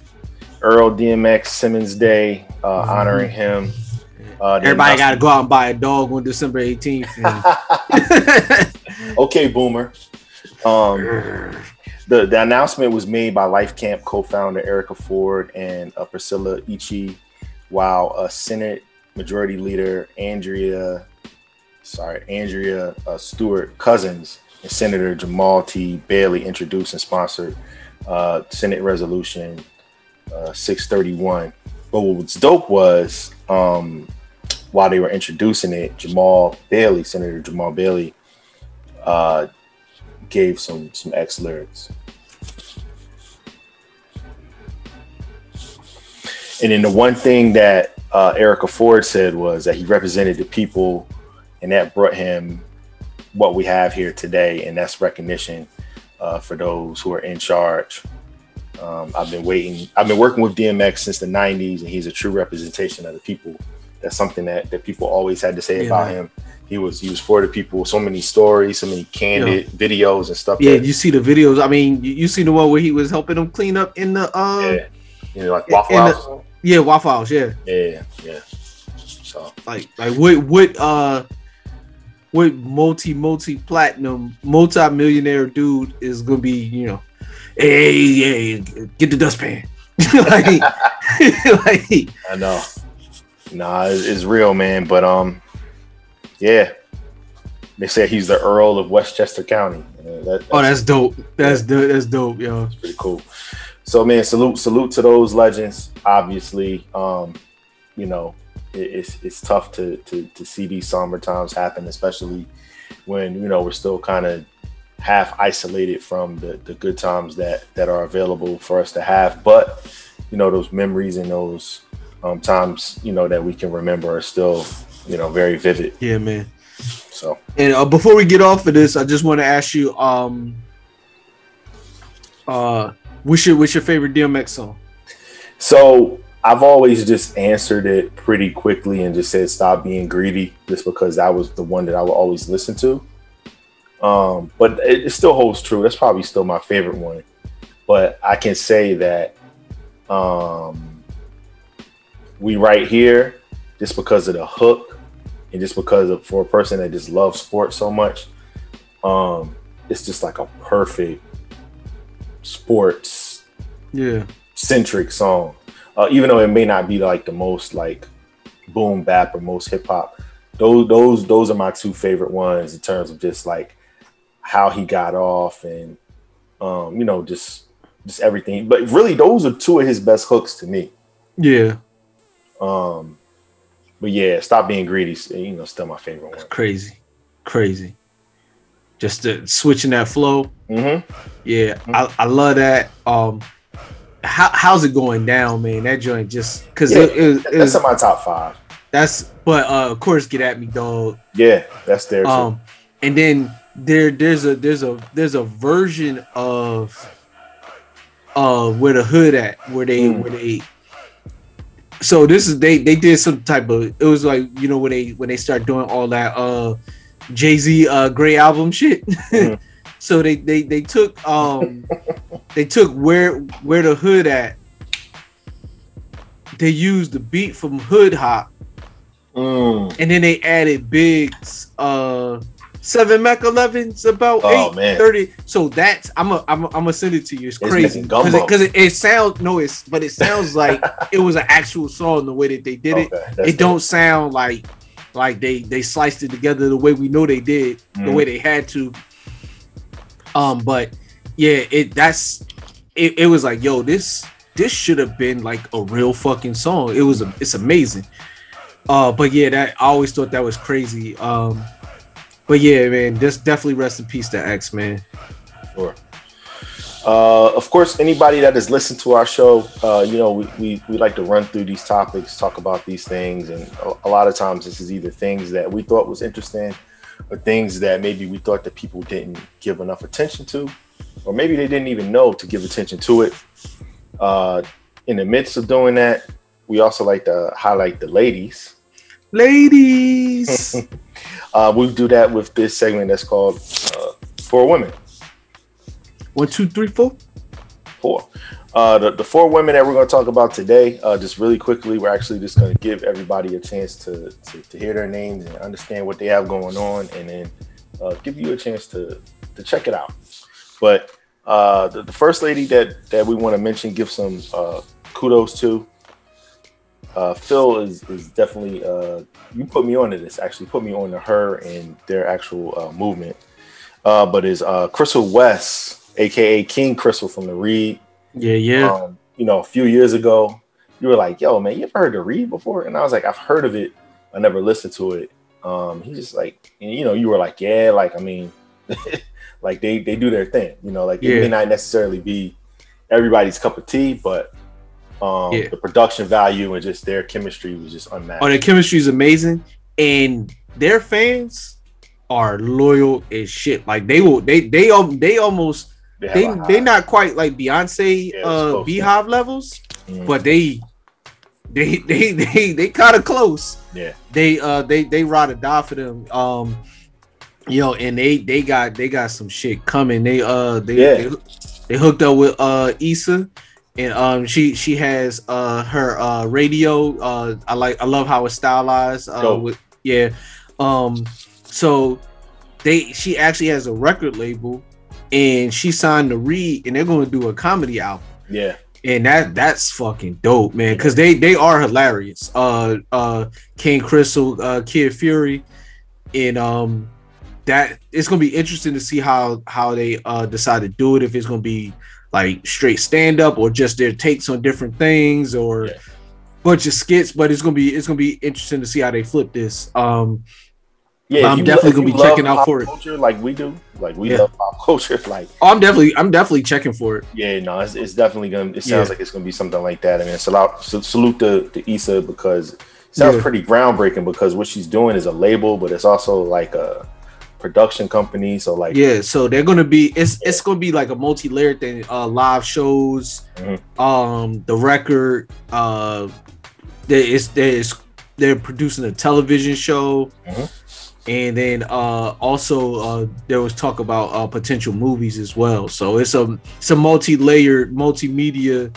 Earl DMX Simmons Day, uh, Mm-hmm. honoring him. Uh, everybody got to go out and buy a dog on December 18th. (laughs) (laughs) okay, Boomer. Um, the, the announcement was made by Life Camp co-founder Erica Ford and uh, Priscilla Ichi, while uh, Senate Majority Leader Andrea, sorry, Andrea uh, Stewart Cousins and Senator Jamaal T. Bailey introduced and sponsored uh, Senate Resolution uh, 631. But what was dope was um, while they were introducing it, Jamaal Bailey, Senator Jamaal Bailey, uh, gave some some X lyrics. And then the one thing that uh, Erica Ford said was that he represented the people, and that brought him what we have here today, and that's recognition uh, for those who are in charge. Um, I've been waiting. I've been working with DMX since the '90s, and he's a true representation of the people. That's something that, that people always had to say Yeah, about man. him. He was he was for the people. So many stories, so many candid videos and stuff. yeah, that- you see the videos. I mean, you, you see the one where he was helping them clean up in the uh yeah, you know, like Waffle in the- yeah Waffle House. Yeah, Yeah, yeah. So like like what what uh what multi multi platinum multi millionaire dude is gonna be you know hey hey get the dustpan (laughs) like (laughs) like I know. Nah, it's, it's real, man. But um, yeah, they say he's the Earl of Westchester County. Uh, that- oh that's dope that's dope that's dope yo It's pretty cool. So man, salute salute to those legends. Obviously, um, you know, it, it's it's tough to, to to see these somber times happen, especially when you know we're still kind of half isolated from the the good times that that are available for us to have. But you know, those memories and those um, times, you know, that we can remember are still, you know, very vivid. yeah man So And uh, before we get off of this, I just want to ask you, um, uh, what's your what's your favorite DMX song? So I've always just answered it pretty quickly and just said stop being greedy, just because that was the one that I would always listen to. Um, but it, it still holds true. That's probably still my favorite one. But I can say that um, we right here just because of the hook and just because of for a person that just loves sports so much. Um, it's just like a perfect sports Yeah, centric song. Uh, even though it may not be like the most like boom bap or most hip hop, those those those are my two favorite ones in terms of just like how he got off and um, you know just just everything. But really, those are two of his best hooks to me. yeah, Um, but yeah, stop being greedy. You know, still my favorite one. crazy, crazy. Just the, switching that flow. Mm-hmm. Yeah, I, I love that. Um, how how's it going down, man? That joint just because Yeah, it, it, it that's in my top five. that's but uh, of course, get at me, dog. Yeah, that's there too. Um, and then there there's a there's a there's a version of uh where the hood at where they Mm. where they so this is they they did some type of it was like you know when they when they start doing all that uh Jay-Z uh gray album shit Mhm. (laughs) so they they they took um they took where where the hood at they used the beat from hood hop Mm. and then they added Big's uh seven Mac 11s about Oh, eight man. thirty. So that's I'm a, I'm a, I'm gonna send it to you. It's It's crazy because it, it, it sounds no, it's but it sounds (laughs) like it was an actual song the way that they did it. Okay, It don't sound like like they they sliced it together the way we know they did, the Mhm. way they had to. Um, but yeah, it that's it, it was like yo this this should have been like a real fucking song. It was a, it's amazing. Uh, but yeah, that I always thought that was crazy. Um, but yeah, man, just definitely rest in peace to X, man. Sure. Uh, of course, anybody that has listened to our show, uh, you know, we, we, we like to run through these topics, talk about these things. And a, a lot of times, this is either things that we thought was interesting or things that maybe we thought that people didn't give enough attention to, or maybe they didn't even know to give attention to it. Uh, in the midst of doing that, we also like to highlight the ladies. Ladies, (laughs) Uh, we do that with this segment that's called uh, For Women. one, two, three, four. four. Uh, the, the four women that we're going to talk about today, uh, just really quickly, we're actually just going to give everybody a chance to, to, to hear their names and understand what they have going on, and then uh, give you a chance to, to check it out. But uh, the, the first lady that, that we want to mention, give some uh, kudos to, uh, Phil is, is definitely, uh, you put me onto this, actually put me on to her and their actual uh, movement. Uh, but is uh, Crissle West, aka King Crissle from the Read. Yeah, yeah. Um, you know, a few years ago, you were like, "Yo, man, you ever heard the Read before?" And I was like, "I've heard of it, I never listened to it." Um, he's just like, you know, you were like, "Yeah, like I mean, (laughs) like they they do their thing, you know, like it Yeah. may not necessarily be everybody's cup of tea, but um, Yeah. the production value and just their chemistry was just unmatched." Oh, their chemistry is amazing, and their fans are loyal as shit. Like they will, they they al- they almost They they they not quite like Beyonce Yeah, uh BeyHive levels, Mhm. but they they (laughs) they they they kind of close. yeah, They uh they they ride or die for them. Um, you know, and they they got they got some shit coming. They uh they Yeah. they, they hooked up with uh Issa. And um, she she has uh her uh Raedio. Uh, I like I love how it's stylized. Uh, with yeah, um, so they she actually has a record label, and she signed to Read, and they're going to do a comedy album yeah, and that that's fucking dope, man. Because they they are hilarious. Uh, uh, King Crissle, uh, Kid Fury, and um, that it's gonna be interesting to see how how they uh decide to do it. If it's gonna be like straight stand up or just their takes on different things or Yeah. bunch of skits. But it's gonna be it's gonna be interesting to see how they flip this. Um, yeah. I'm definitely if gonna be checking out for it. like we do. Like we Yeah. love pop culture, (laughs) like oh, I'm definitely I'm definitely checking for it. Yeah, no, it's, it's definitely gonna. It sounds Yeah. like it's gonna be something like that. I mean, salute, salute to, to Issa because it sounds Yeah. pretty groundbreaking because what she's doing is a label, but it's also like a production company. So like, Yeah, so they're gonna be it's it's gonna be like a multi-layered thing. Uh live shows, Mhm. um, the record, uh there is there's they're producing a television show, Mhm. and then uh also uh there was talk about uh potential movies as well. So it's a it's a multi-layered multimedia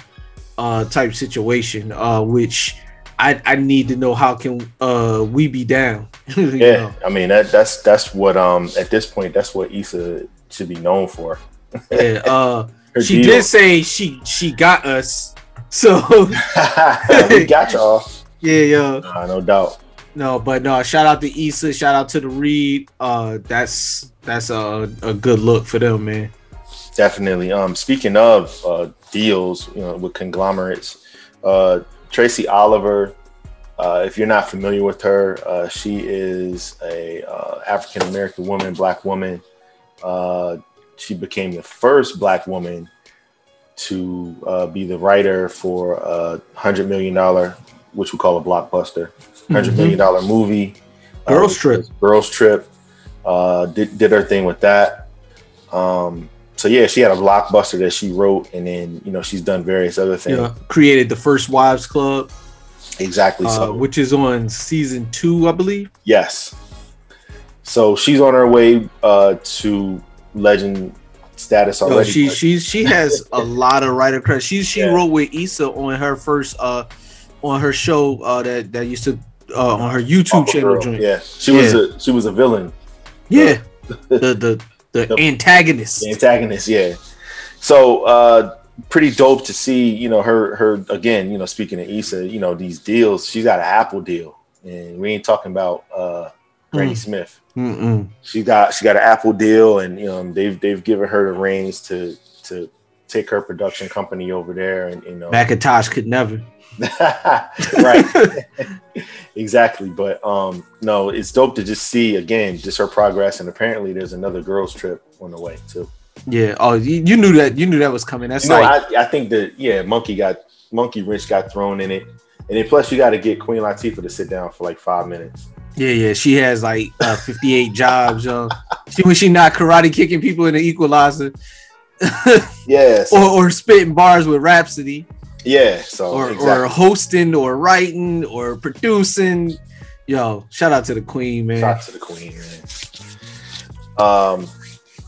uh type situation, uh which I, I need to know how can uh we be down. (laughs) Yeah, know? I mean that that's that's what um at this point that's what Issa should be known for. Yeah, uh (laughs) she deal. did say she she got us. (laughs) So we got y'all, yeah, yeah. uh, no doubt. No, but no, shout out to Issa, shout out to the Read. Uh that's that's a, a good look for them, man. Definitely. Um, speaking of uh, deals, you know, with conglomerates, uh, Tracy Oliver. Uh, if you're not familiar with her, uh, she is a uh, African American woman, black woman. Uh, she became the first black woman to uh, be the writer for a hundred million dollar, which we call a blockbuster, hundred million dollar movie. Girls Trip. Girls Trip. Uh, did did her thing with that. Um, so yeah, she had a blockbuster that she wrote, and then you know she's done various other things. Yeah, created the first Wives Club, Exactly. uh, so which is on season two, I believe. yes. So she's on her way uh, to legend status already. she but- she she has (laughs) a lot of writer credit. She she Yeah. wrote with Issa on her first uh on her show uh that that used to uh on her YouTube Awful channel Girl. joint. Yeah, she was a she was a villain, Yeah. (laughs) the the the The- antagonist. the antagonist. Yeah. So uh, pretty dope to see. You know her her again. You know speaking of Issa, you know these deals. She's got an Apple deal, and we ain't talking about uh, Granny Mm. Smith. Mm-mm. she got she got an Apple deal, and you know they've they've given her the reins to to take her production company over there, and you know, Macintosh could never. (laughs) right, (laughs) exactly. But um, no, it's dope to just see again just her progress, and apparently there's another girls trip on the way too. Yeah. Oh, you, you knew that. You knew that was coming. That's You know, like I, I think that yeah, Monkey got Monkey Wrench got thrown in it, and then plus you got to get Queen Latifah to sit down for like five minutes. yeah, yeah. She has like uh, (laughs) 58 jobs, yo. She when she not karate kicking people in the equalizer Yes, or, or spitting bars with Rapsody. Yeah. So or, exactly. or hosting or writing or producing. Yo, shout out to the queen, man. Shout out to the queen, man. Um,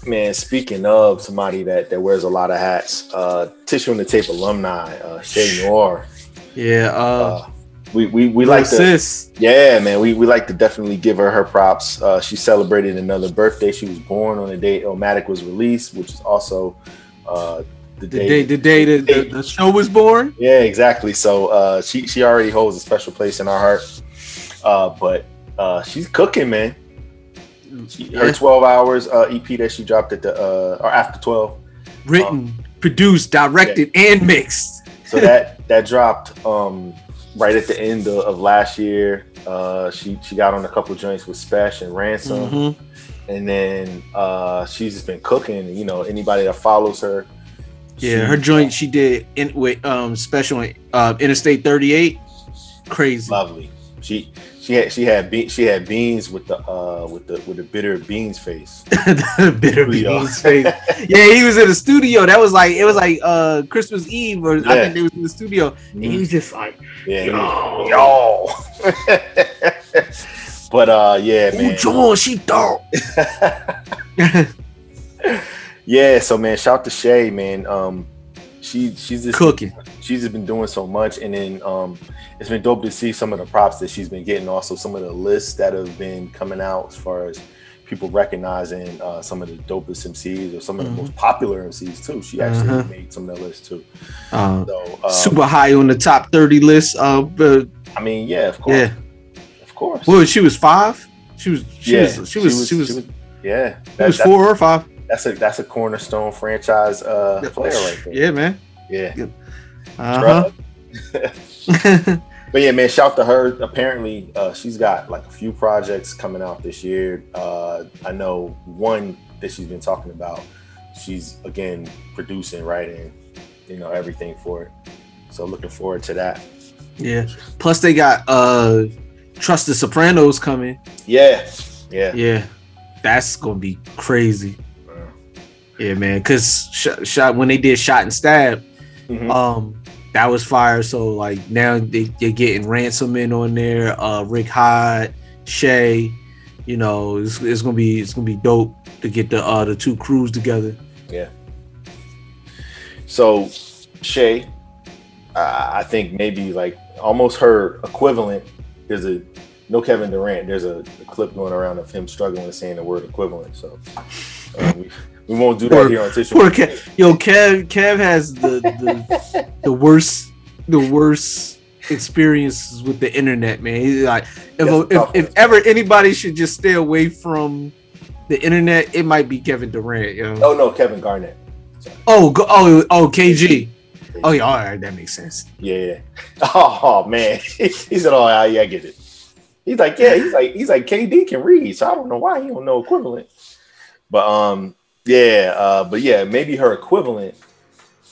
man. Speaking of somebody that that wears a lot of hats, uh, tissue and the tape alumni, uh, Che Noir. Yeah, uh, Uh, we we we like to, sis. yeah, man. We we like to definitely give her her props. Uh, she celebrated another birthday. She was born on the day Illmatic was released, which is also uh, the, The day, the day the, the, the show was born. Yeah, exactly. So uh, she she already holds a special place in our heart. Uh, but uh, she's cooking, man. She, her Yeah. 12 hours uh, EP that she dropped at the uh, or after 12. Written, produced, directed, and mixed. So that that dropped um, right at the end of, of last year. Uh, she she got on a couple joints with Spesh and Ransom, Mhm. and then uh, she's just been cooking. You know, anybody that follows her. Yeah, her joint she did in with um special uh Interstate 38. Crazy. lovely. She she had she had be- she had beans with the uh with the with the bitter beans face. (laughs) Bitter Studio. beans face. Yeah, he was in the studio. That was like it was like uh Christmas Eve, or I think they was in the studio. And he was just like, Yeah, yo, yo. (laughs) but uh, yeah, Ooh, man. John, she thought. (laughs) Yeah, so man, shout to Che, man. Um, she she's just Cooking. She's just been doing so much, and then um, it's been dope to see some of the props that she's been getting. Also, some of the lists that have been coming out as far as people recognizing uh, some of the dopest MCs or some of the Mhm. most popular MCs too. She actually Uh-huh. made some of the list too. Uh, So um, super high on the top 30 list. Uh, but I mean, yeah, of course, yeah. of course. Well, she was five. She was. She yeah, was. She was. She was. yeah, She was that- four or five. That's a that's a cornerstone franchise uh, player right there. Yeah, man. Yeah. Uh huh. (laughs) But yeah, man, shout out to her. Apparently, uh, she's got like a few projects coming out this year. Uh, I know one that she's been talking about. She's again producing, writing, you know, everything for it. So looking forward to that. yeah. Plus, they got uh, Trust the Sopranos coming. Yeah, yeah, Yeah, that's gonna be crazy. Yeah, man. Cause shot, shot when they did shot and stab, Mhm. um, that was fire. So like now they they're getting ransom in on there. Uh, Rick Hyde, Che. You know, it's, it's gonna be it's gonna be dope to get the uh the two crews together. yeah. So Che, uh, I think maybe like almost her equivalent. There's a no Kevin Durant. There's a, a clip going around of him struggling with saying the word equivalent. So um, we, we won't do that Poor- here on Tissue. Poor Kev. Yo, Kev. Kev has the the, the worst the worst experiences with the internet, man. He's like, if, if, if ever anybody should just stay away from the internet, it might be Kevin Durant. Yo. Oh no, Kevin Garnett. Oh, go, oh, oh, KG. Oh yeah, all right, that makes sense. Yeah, yeah. (laughs) Oh man, (laughs) he said, "Oh yeah, I get it." He's like, "Yeah." He's like, "He's like KD can read, so I don't know why he don't know equivalent." But um, yeah, uh, but yeah, maybe her equivalent,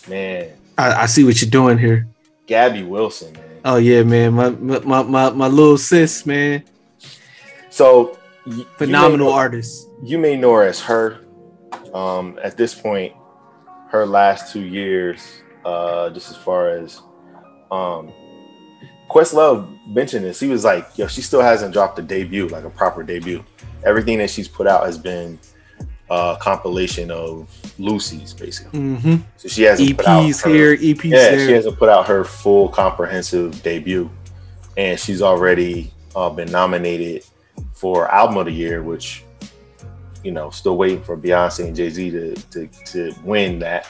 man, I, I see what you're doing here. Gabby Wilson, man. Oh yeah, man, my my my, my little sis, man, So y- you phenomenal may know- artist. You may know her as her. Um, at this point, her last two years, uh, just as far as um, Questlove mentioned this, he was like, "Yo, she still hasn't dropped a debut, like a proper debut. Everything that she's put out has been a compilation of Lucy's, basically. Mm-hmm. So she hasn't put out EPs her- here, EPs yeah, there. she hasn't put out her full comprehensive debut, and she's already uh, been nominated for album of the year, which you know, still waiting for Beyonce and Jay Z to, to to win that.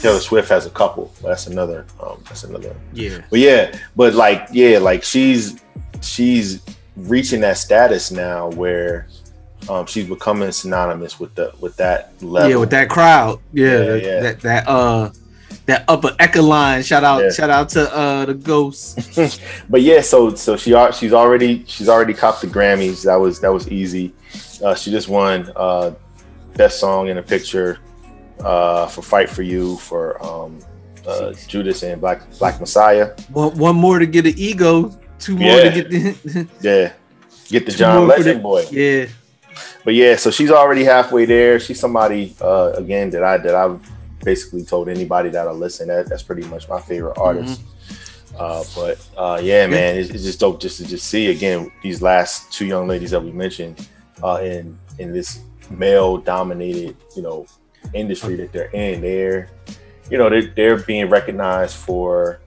Taylor Swift has a couple. But that's another. Um, that's another. yeah. But yeah, but like yeah, like she's she's reaching that status now where um, she's becoming synonymous with the with that level. Yeah, with that crowd. Yeah, Yeah, that, yeah. that that uh that upper echelon. Shout out, Yeah. shout out to uh the ghost. (laughs) but yeah, so so she she's already she's already copped the Grammys. That was that was easy. Uh, she just won uh, best song in a picture uh, for "Fight for You" for um, uh, Judas and Black Black Messiah. One, one more to get an EGOT, two more Yeah. to get the Yeah, get the (laughs) John for the- Legend boy. Yeah, But yeah, so she's already halfway there. She's somebody uh, again that I that I've basically told anybody that I listen. That that's pretty much my favorite artist. Uh, but uh, yeah, man, it's, it's just dope just to just see again these last two young ladies that we mentioned uh, in in this male dominated you know industry that they're in. They're you know they're, they're being recognized for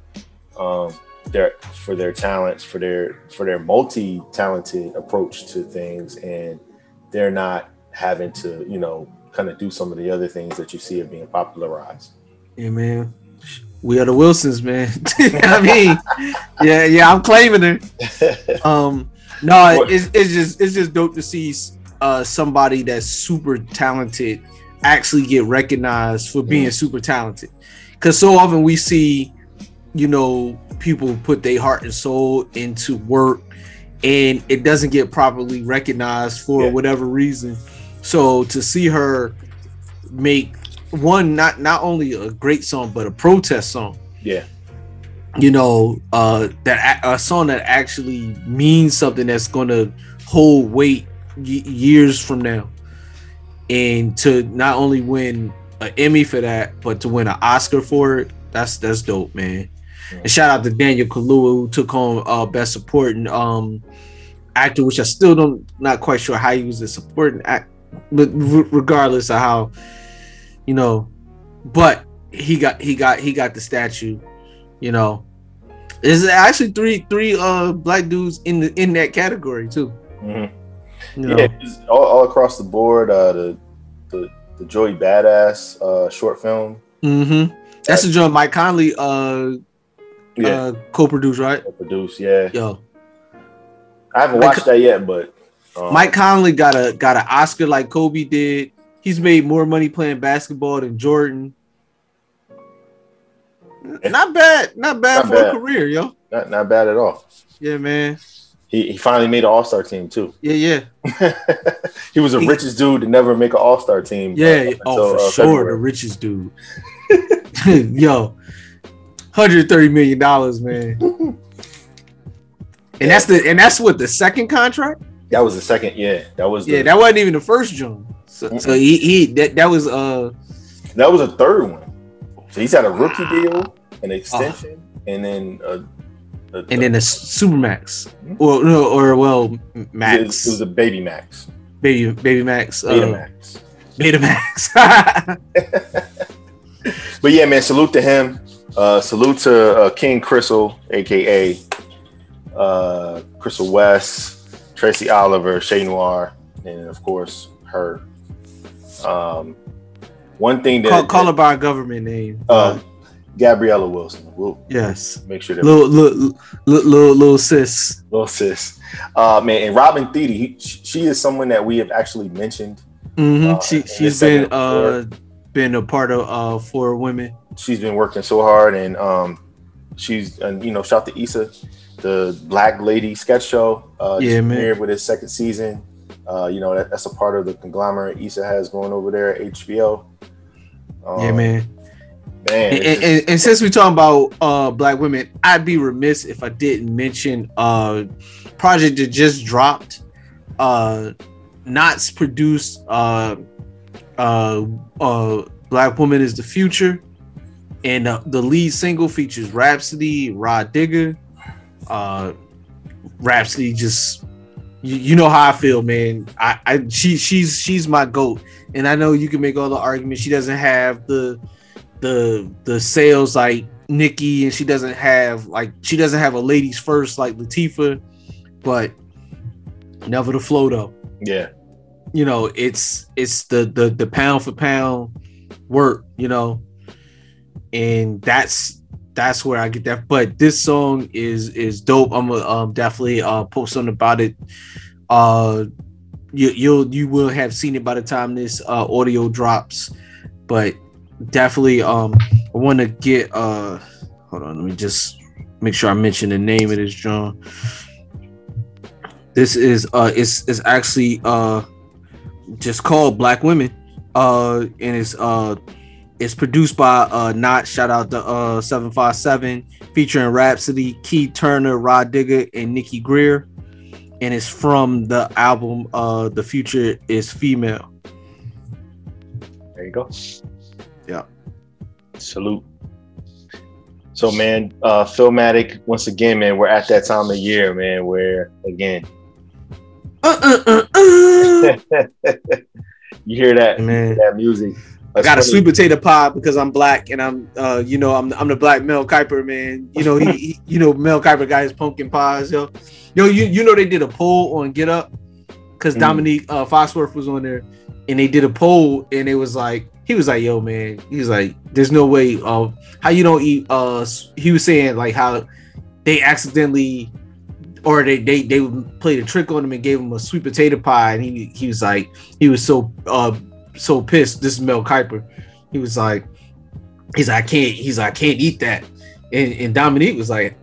um, their for their talents for their for their multi talented approach to things and they're not having to, you know, kind of do some of the other things that you see are being popularized. yeah, man. We are the Wilsons, man. (laughs) I mean, yeah, yeah, I'm claiming it. (laughs) Um, no, it's, it's just it's just dope to see uh somebody that's super talented actually get recognized for being super talented. Cause so often we see, you know, people put their heart and soul into work and it doesn't get properly recognized for Yeah. whatever reason. So to see her make one not not only a great song but a protest song Yeah, you know uh that a song that actually means something that's gonna hold weight y- years from now and to not only win an emmy for that but to win an oscar for it that's that's dope man and shout out to daniel kaluuya who took home uh best supporting um actor which i still don't not quite sure how he was a supporting act but re- regardless of how you know but he got he got he got the statue you know there's actually three three uh black dudes in the in that category too hmm you know yeah, all, all across the board. Uh, the the the Joey Badass uh, short film. mm-hmm. that's the joint mike conley uh Yeah, uh co-produced right Co-produced, Yeah, yo I haven't Mike- watched that yet, but um, mike conley got a got an oscar like kobe did he's made more money playing basketball than jordan not bad not bad Not for bad. a career yo not not bad at all. yeah man He he finally made an All Star team too. yeah yeah (laughs) he was the He- richest dude to never make an All Star team. Yeah, up oh for uh, sure, February. the richest dude. (laughs) (laughs) Yo, hundred thirty million dollars, man. (laughs) And that's the and that's what the second contract. That was the second. Yeah, that was. The, Yeah, that wasn't even the first June. So, so he, he that that was uh That was a third one. So he's had a rookie deal, an Uh. extension, and then a, a- and then the Supermax, or no, or well it was, Max, it was a baby max, baby baby Max, beta uh, max. Beta Max. (laughs) (laughs) But yeah, man, salute to him. Uh, salute to uh, King Crissle, aka uh, Crissle West, Tracy Oliver, Che Noir, and of course her. Um, one thing that call, call her by a government name. uh, Gabriella Wilson. We'll yes, make sure that little little little little, little sis. little sis. Uh, man, and Robin Thede, he, she is someone that we have actually mentioned. hmm Uh, she she's been uh been a part of uh for women. She's been working so hard, and um, she's and you know, shout to Issa, the Black Lady sketch show. Uh, Yeah, man. with its second season. Uh, you know, that, that's a part of the conglomerate Issa has going over there at HBO. Um, yeah, man. Man, And, and, and, and since we're talking about uh black women, I'd be remiss if I didn't mention uh project that just dropped. Uh Nottz produced uh uh uh Black Woman is the Future. And uh, the lead single features Rapsody, Rah Digga. Uh Rapsody just you, you know how I feel, man. I, I she she's she's my goat. And I know you can make all the arguments. She doesn't have the the the sales like Nicki, and she doesn't have like she doesn't have a ladies first like Latifah, but never the flow though. yeah, You know, it's it's the the the pound for pound work, you know, and that's that's where I get that. But this song is is dope. I'm gonna um, definitely uh post something about it. Uh, you you'll you will have seen it by the time this uh audio drops, but definitely um I want to get uh hold on, let me just make sure I mention the name of this John. This is uh it's it's actually uh just called Black Women. Uh and it's uh it's produced by uh Nottz shout out to uh 757 featuring Rapsody, Key Turner, Rah Digga, and Nikki Greer. And it's from the album uh The Future is Female. There you go. Yeah. Salute. So man, uh Philmatic, once again, man, we're at that time of year, man, where again Uh, uh, (laughs) you hear that Man. that music. I got a sweet potato pie because I'm black and I'm uh you know I'm I'm the black Mel Kiper man. You know he, he you know Mel Kiper got his pumpkin pies yo. Yo you you know they did a poll on Get Up because Mhm. Domonique uh Foxworth was on there and they did a poll and it was like he was like yo man he's like there's no way uh how you don't eat uh he was saying like how they accidentally or they they they played a trick on him and gave him a sweet potato pie and he he was like he was so uh so pissed. This is Mel Kiper. He was like, he's like, I can't. He's like, I can't eat that. And, and Domonique was like,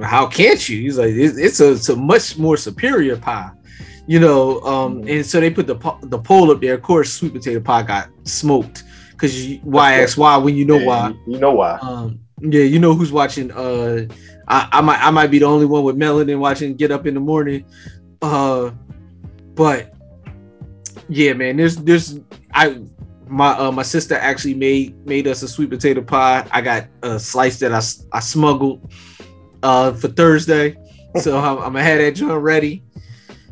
how can't you? He's like, it's, it's a it's a much more superior pie, you know. Um, and so they put the the poll up there. Of course, sweet potato pie got smoked because why ask why when you know Yeah, why. You, you know why. Um, yeah, you know who's watching. Uh, I, I might I might be the only one with melanin watching Get Up in the Morning. Uh, but yeah, man, there's there's I my uh, my sister actually made made us a sweet potato pie. I got a slice that I I smuggled uh for Thursday, so (laughs) I'm, I'm gonna have that joint ready.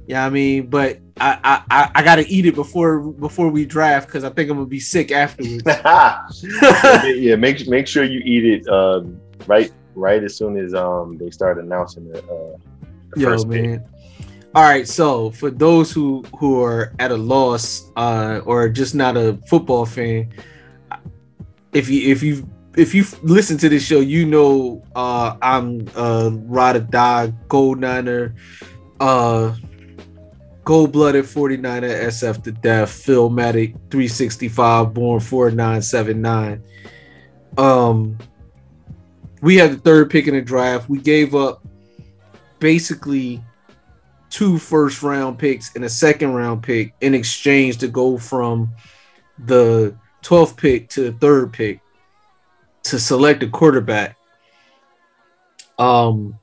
Yeah, I mean, but I, I I I gotta eat it before before we draft because I think I'm gonna be sick afterwards. (laughs) (laughs) yeah, make make sure you eat it um, right right as soon as um they start announcing the, uh, the Yo, first pick. All right, so for those who who are at a loss uh, or just not a football fan, if you if you if you listen to this show, you know uh, I'm uh, ride or die gold niner, uh, gold blooded 49er SF to death, Philmatic 365, born 4979. Um, we had the third pick in the draft. We gave up basically two first round picks and a second round pick in exchange to go from the 12th pick to the third pick to select a quarterback. Um,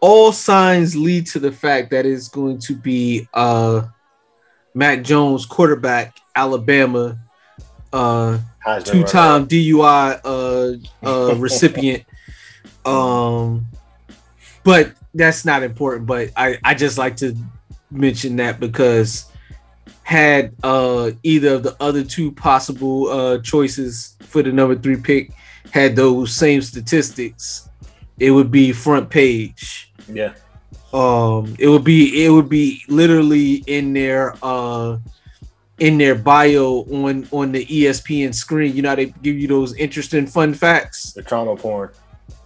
all signs lead to the fact that it's going to be uh, Mac Jones, quarterback, Alabama, uh, two-time DUI uh, uh, recipient. (laughs) Um, but that's not important. But I, I just like to mention that because had uh, either of the other two possible uh, choices for the number three pick had those same statistics, it would be front page. Yeah. Um, it would be it would be literally in their uh in their bio on on the ESPN screen. You know how they give you those interesting fun facts. The trauma porn.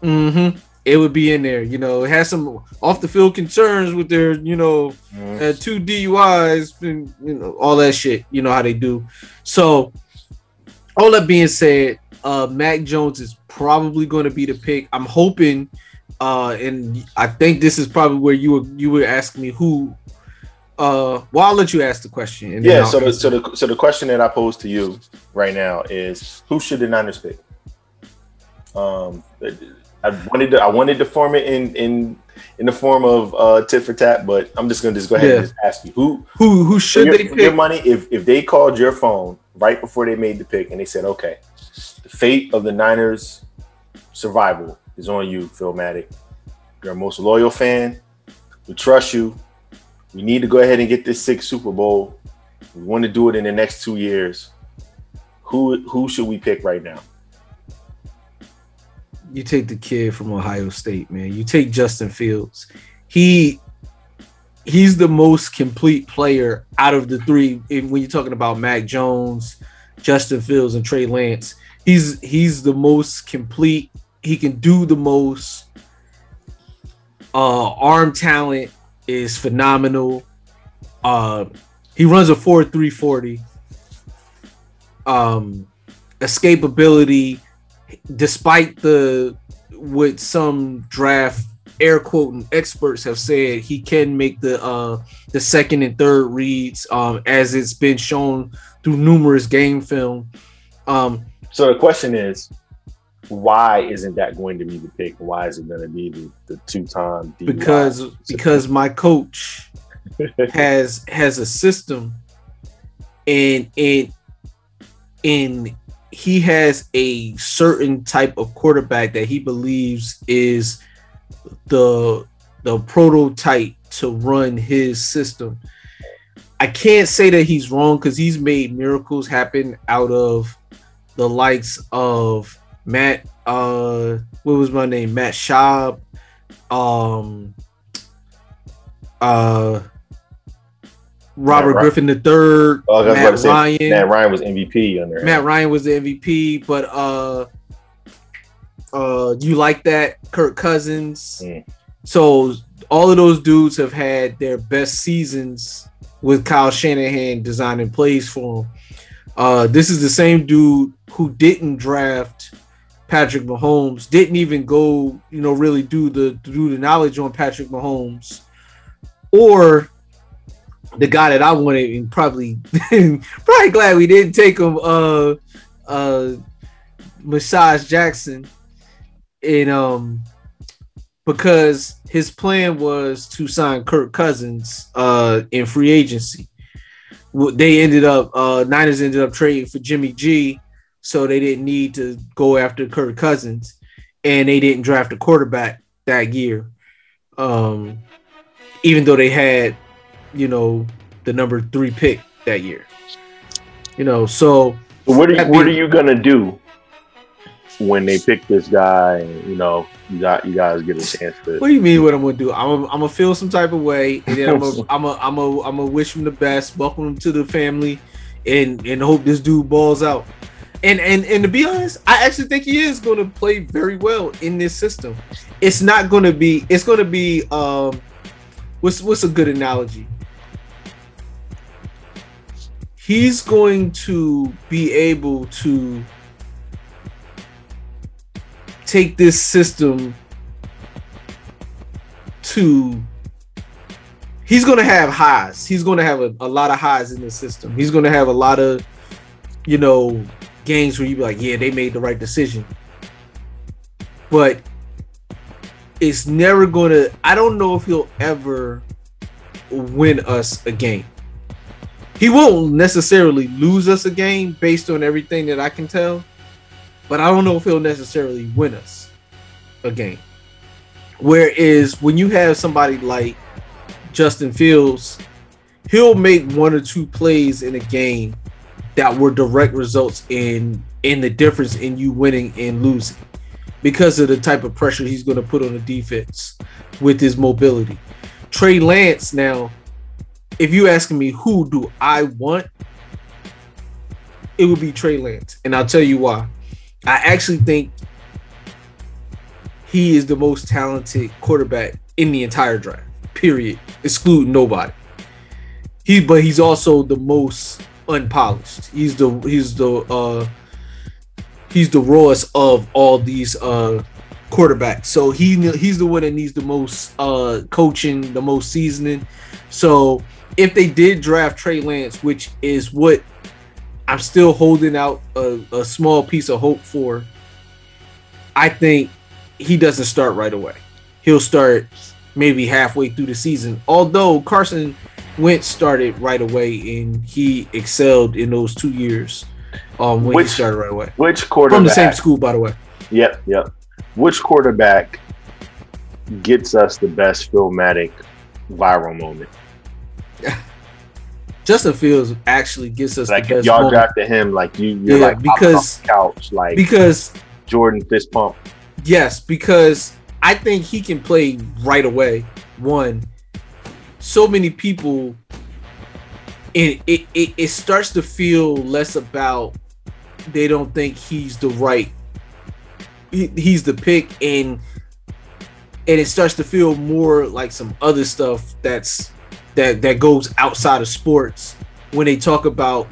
Mm-hmm. It would be in there. You know, it has some off the field concerns with their, you know, uh, two DUIs and you know all that shit. You know how they do. So, all that being said, uh, Mac Jones is probably going to be the pick. I'm hoping, uh, and I think this is probably where you were you were asking me who. Uh, well, I'll let you ask the question. And Yeah. So the, so the so the question that I pose to you right now is who should the Niners pick? Um, I wanted to I wanted to form it in in in the form of uh tit for tat, but I'm just gonna just go ahead Yeah. and just ask you who who who should your, they your money if if they called your phone right before they made the pick and they said, okay, the fate of the Niners survival is on you, Philmatic. You're our most loyal fan. We trust you. We need to go ahead and get this sixth Super Bowl. We want to do it in the next two years. Who who should we pick right now? You take the kid from Ohio State, man. You take Justin Fields. He he's the most complete player out of the three. When you're talking about Mac Jones, Justin Fields, and Trey Lance, he's he's the most complete. He can do the most. Uh, arm talent is phenomenal. Uh, he runs a four three forty. Um, escapability despite the what some draft air quoting experts have said, he can make the uh the second and third reads um as it's been shown through numerous game film. Um So the question is, why isn't that going to be the pick? Why is it going to be the, the two-time because because my coach (laughs) has has a system and and and he has a certain type of quarterback that he believes is the the prototype to run his system. I can't say that he's wrong because he's made miracles happen out of the likes of Matt uh what was my name? Matt Schaub, um uh Robert Matt Griffin III, Oh, I was about Matt to say, Ryan. Matt Ryan was MVP under. Matt Ryan was the MVP, but uh uh you like that Kirk Cousins. Mm. So all of those dudes have had their best seasons with Kyle Shanahan designing plays for them. Uh this is the same dude who didn't draft Patrick Mahomes, didn't even go, you know, really do the do the knowledge on Patrick Mahomes or the guy that I wanted and probably (laughs) probably glad we didn't take him uh uh Massage Jackson and um because his plan was to sign Kirk Cousins uh in free agency. They ended up uh Niners ended up trading for Jimmy G so they didn't need to go after Kirk Cousins and they didn't draft a quarterback that year. Um even though they had you know the number three pick that year. You know, so What are you, what are you gonna do when they pick this guy? And you know, you got you guys get a chance to. what do you mean? What I'm gonna do? I'm gonna, I'm gonna feel some type of way, and then I'm gonna (laughs) I'm gonna I'm gonna I'm gonna wish him the best, welcome him to the family, and and hope this dude balls out. And and and to be honest, I actually think he is gonna play very well in this system. It's not gonna be. It's gonna be. Um, what's what's a good analogy? He's going to be able to take this system to he's going to have highs. He's going to have a, a lot of highs in the system. He's going to have a lot of you know games where you be like yeah they made the right decision. But it's never going to i don't know if he'll ever win us a game he won't necessarily lose us a game based on everything that i can tell but I don't know if he'll necessarily win us a game. Whereas when you have somebody like Justin Fields, he'll make one or two plays in a game that were direct results in in the difference in you winning and losing because of the type of pressure he's going to put on the defense with his mobility. Trey Lance now, if you asking me who do I want, it would be Trey Lance, and I'll tell you why. I actually think he is the most talented quarterback in the entire draft. Period. Exclude nobody. He, but he's also the most unpolished. He's the he's the uh he's the rawest of all these uh quarterbacks. So he he's the one that needs the most uh coaching, the most seasoning. So if they did draft Trey Lance, which is what I'm still holding out a, a small piece of hope for. I think he doesn't start right away. He'll start maybe halfway through the season. Although Carson Wentz started right away and he excelled in those two years um, when Which- he started right away. Which quarterback? From the same school, by the way. Yep, yep. Which quarterback gets us the best Philmatic viral moment? (laughs) Justin Fields actually gets us Like the best y'all moment drafted him, like you, you're Yeah, like because- couch, like because Jordan fist pump. Yes, because I think he can play right away. One, so many people, it it, it, it starts to feel less about they don't think he's the right, he, he's the pick, and and it starts to feel more like some other stuff that's that that goes outside of sports when they talk about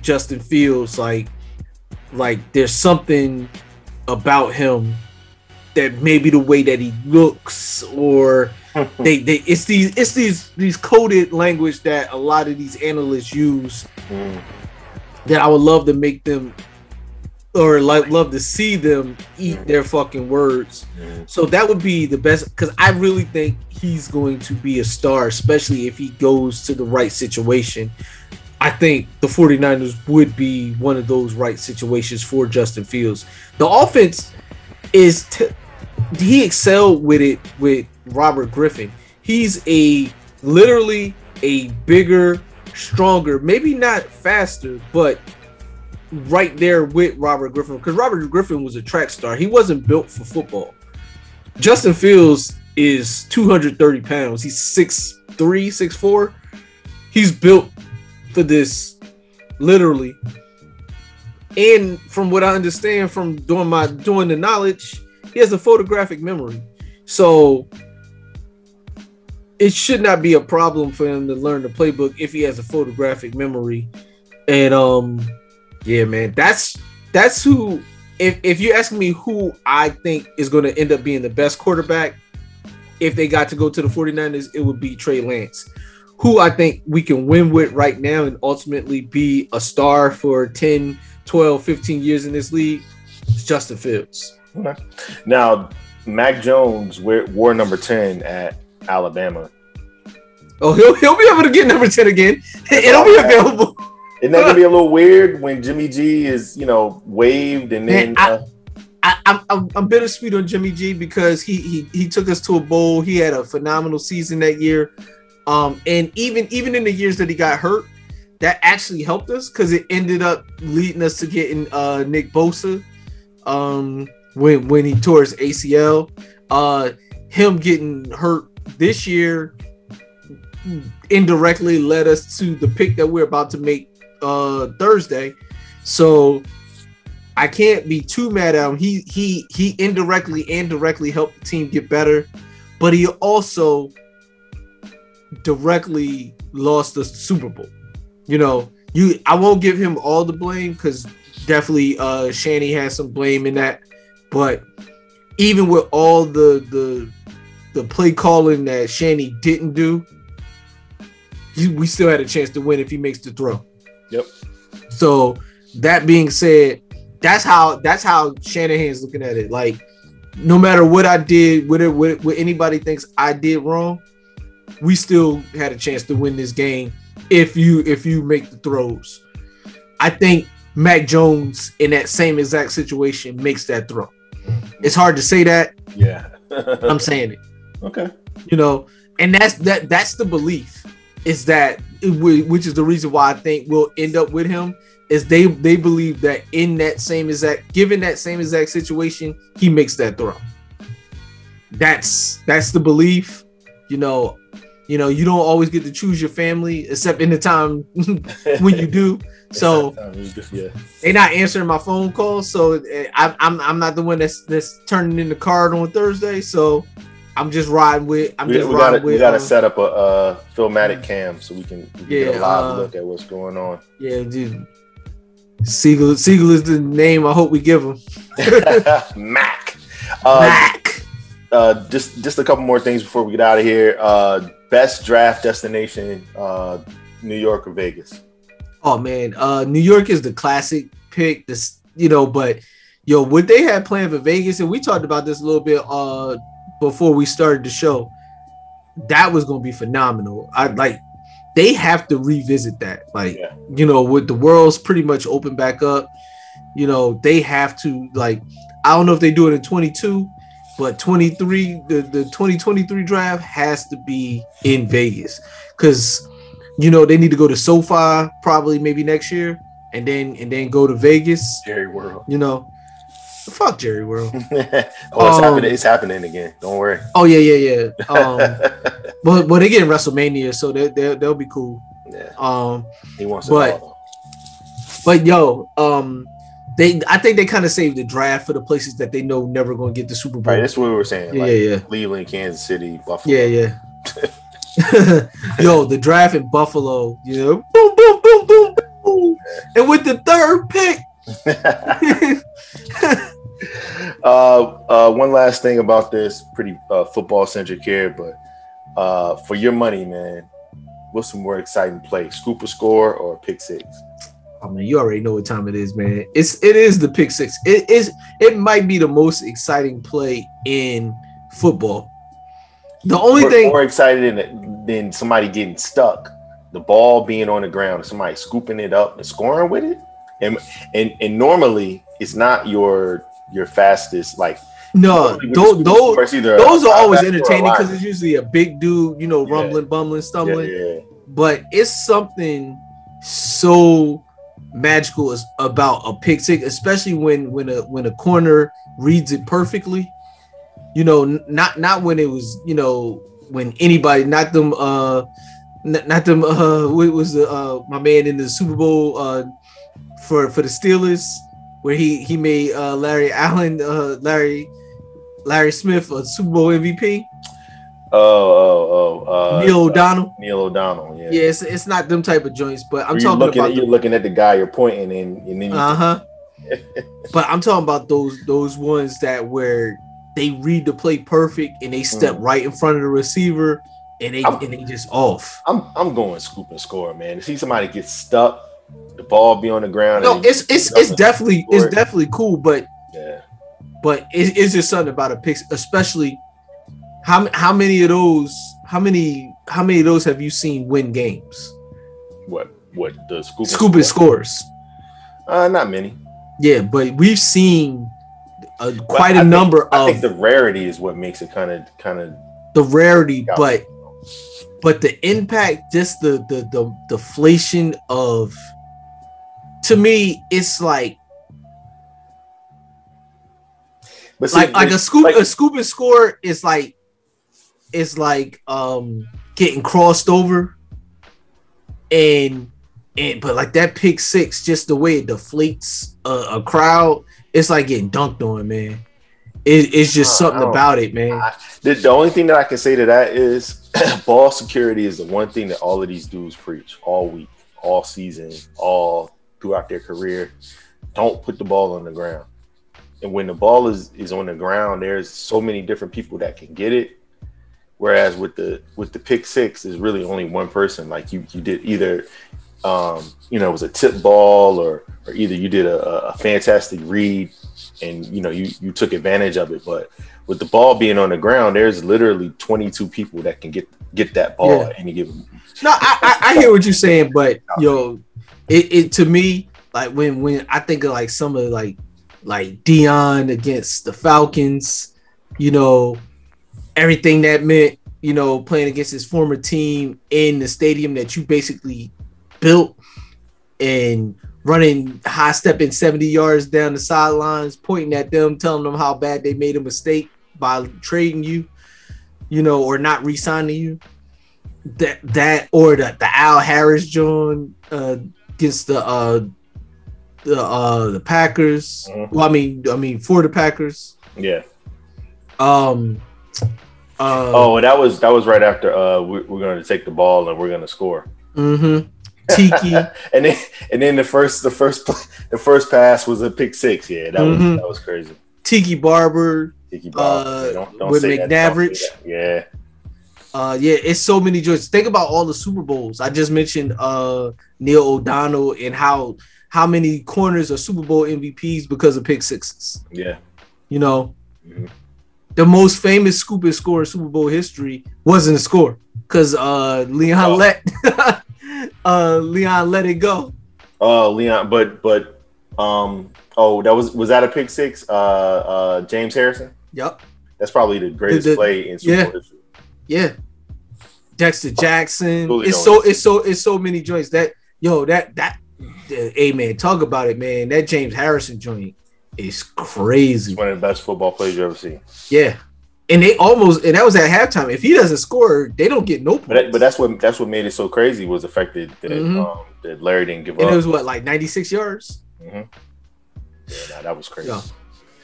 Justin Fields, like like there's something about him that maybe the way that he looks or (laughs) they they it's these it's these these coded language that a lot of these analysts use Mm. that I would love to make them or like love to see them eat their fucking words. So that would be the best because I really think he's going to be a star, especially if he goes to the right situation. I think the 49ers would be one of those right situations for Justin Fields. The offense is t- he excelled with it with Robert Griffin. He's a literally a bigger, stronger, maybe not faster, but right there with Robert Griffin because Robert Griffin was a track star. He wasn't built for football. Justin Fields is 230 pounds. He's 6'3, 6'4. He's built for this, literally. And from what I understand from doing my doing the knowledge, he has a photographic memory. So it should not be a problem for him to learn the playbook if he has a photographic memory. And um yeah, man, that's that's who if if you ask me who I think is going to end up being the best quarterback if they got to go to the 49ers, it would be Trey Lance. Who I think we can win with right now and ultimately be a star for 10, 12, 15 years in this league is Justin Fields. Okay. Now, Mac Jones wear- wore number 10 at Alabama. Oh, he'll, he'll be able to get number 10 again. (laughs) It'll be available. Isn't that gonna be a little (laughs) weird when Jimmy G is, you know, waved and then Man, I- uh, I, I'm, I'm I'm bittersweet on Jimmy G because he he he took us to a bowl. He had a phenomenal season that year, um, and even even in the years that he got hurt, that actually helped us because it ended up leading us to getting uh Nick Bosa, um, when when he tore his ACL, uh, him getting hurt this year indirectly led us to the pick that we're about to make uh Thursday. So I can't be too mad at him. He he he indirectly and directly helped the team get better, but he also directly lost the Super Bowl. You know, you I won't give him all the blame because definitely uh Shanny has some blame in that, but even with all the the the play calling that Shanny didn't do, he, we still had a chance to win if he makes the throw. Yep. So that being said, that's how that's how Shanahan's looking at it. Like, no matter what I did, what, it, what, what anybody thinks I did wrong, we still had a chance to win this game if you if you make the throws. I think Mac Jones in that same exact situation makes that throw. It's hard to say that. yeah. (laughs) I'm saying it okay. you know and that's that that's the belief is that which is the reason why i think we'll end up with him is they they believe that in that same exact given that same exact situation he makes that throw that's that's the belief you know you know you don't always get to choose your family except in the time (laughs) when you do (laughs) so yeah. they not answering my phone calls so eh, I, i'm i'm not the one that's that's turning in the card on thursday so i'm just riding with i'm We, just we riding gotta with we gotta um, set up a uh Philmatic cam so we can, we can get a live uh, look at what's going on. Yeah, dude. Siegel, Siegel is the name I hope we give him. (laughs) Mac. Uh, Mac. uh, just just a couple more things before we get out of here. Uh, best draft destination: uh, New York or Vegas. Oh man, uh, New York is the classic pick. This, you know, but yo, what they had planned for Vegas, and we talked about this a little bit uh before we started the show. That was gonna be phenomenal. I like they have to revisit that. Like, Yeah. you know, with the world's pretty much open back up, you know, they have to like I don't know if they do it in 22, but 23, the, the 2023 draft has to be in Vegas. Cause you know, they need to go to SoFi probably maybe next year and then and then go to Vegas. Jerry World. You know. Fuck Jerry World. (laughs) oh, it's Um, happening. It's happening again. Don't worry. Oh yeah, yeah, yeah. (laughs) Um but but they get in WrestleMania, so they they they'll be cool. yeah, Um he wants but- all. But yo, um, they I think they kind of saved the draft for the places that they know never going to get the Super Bowl. Right, that's what we were saying. Yeah, like yeah, yeah. Cleveland, Kansas City, Buffalo. yeah, yeah. (laughs) yo, the draft in Buffalo, you know, boom, boom, boom, boom, boom, and with the third pick, (laughs) uh, uh, one last thing about this, pretty uh, football centric here, but uh, for your money, man, what's some more exciting play? Scoop a score or pick six? I mean, you already know what time it is, man. It's it is the pick six. It is it might be the most exciting play in football. The only more, thing more excited than, than somebody getting stuck, the ball being on the ground, and somebody scooping it up and scoring with it, and and and normally it's not your your fastest like. no, those those, either those are always linebacker or a entertaining because it's usually a big dude, you know, Yeah. rumbling, bumbling, yeah, stumbling. yeah. But it's something so magical as- about a pick six, especially when when a when a corner reads it perfectly. You know, not not when it was you know when anybody, not them, uh, n- not them. Uh, (laughs) what was the uh my man in the Super Bowl uh for for the Steelers where he he made uh Larry Allen, uh Larry Larry Smith a Super Bowl MVP. Oh, oh, oh. Uh, Neil O'Donnell. Neil O'Donnell. Yeah. Yeah, it's, it's not them type of joints, but I'm talking looking about at, you're looking at the guy you're pointing and, and then Uh huh. (laughs) but I'm talking about those those ones that where they read the play perfect and they step Mm. right in front of the receiver and they I'm- and they just off. I'm I'm going scoop and score, man. To see somebody get stuck, the ball be on the ground. No, it's it's it's definitely it's definitely cool, but yeah. but it, it's just something about a pick, especially how how many of those how many how many of those have you seen win games? What what the scoop Scoop and score? scores. Uh, not many. Yeah, but we've seen a, quite I a think- number I of think the rarity is what makes it kind of kind of. the rarity, but but the impact, just the the the deflation of to me, it's like But see, like like a there's- scoop like- a scoop and score is like it's like um getting crossed over and and but like that pick six just the way it deflates a, a crowd it's like getting dunked on man. It, it's just Uh, something about it man. I- the, the only thing that I can say to that is (clears throat) ball security is the one thing that all of these dudes preach all week, all season, all throughout their career. Don't put the ball on the ground. And when the ball is is on the ground, there's so many different people that can get it. Whereas with the with the pick six, is really only one person. Like you you did either um, you know, it was a tip ball or or either you did a, a fantastic read and you know you you took advantage of it. But with the ball being on the ground, there's literally 22 people that can get get that ball Yeah. at any given. No, I, I, I hear what you're saying, but yo, it, it to me like when when I think of like some of like like Dion against the Falcons, you know, everything that meant, you know, playing against his former team in the stadium that you basically built and running high stepping 70 yards down the sidelines, pointing at them, telling them how bad they made a mistake by trading you, you know, or not re-signing you. That that or the, the Al Harris John uh against the uh the uh the Packers. Mhm. Well, I mean I mean for the Packers. Yeah. Um uh Oh, that was that was right after uh we, we're going to take the ball and we're going to score. Mm-hmm. Tiki. (laughs) and then and then the first the first the first pass was a pick six. Yeah, that was Mhm. that was crazy. Tiki Barber. Tiki Bob. Uh, don't, don't with say McNavrich. Yeah. Uh yeah, it's so many joys. Think about all the Super Bowls. I just mentioned uh Neil O'Donnell and how how many corners are Super Bowl MVPs because of pick sixes. Yeah. You know, Mhm. the most famous scoop and score in Super Bowl history wasn't a score because uh Leon Oh. let (laughs) uh Leon let it go. Oh, Leon, but but um oh that was was that a pick six? Uh uh James Harrison? Yep. That's probably the greatest The- the- play in Super yeah. Bowl history. Yeah. Dexter Jackson. Fully it's so it's so it's so many joints that yo that that hey man talk about it man that James Harrison joint is crazy. One of the best football plays you ever seen. Yeah. And they almost and that was at halftime. If he doesn't score, they don't get no points. But that, but that's what that's what made it so crazy was the fact that that, Mhm. um, that Larry didn't give and up. it was what like 96 yards. Mhm. Yeah, nah, that was crazy.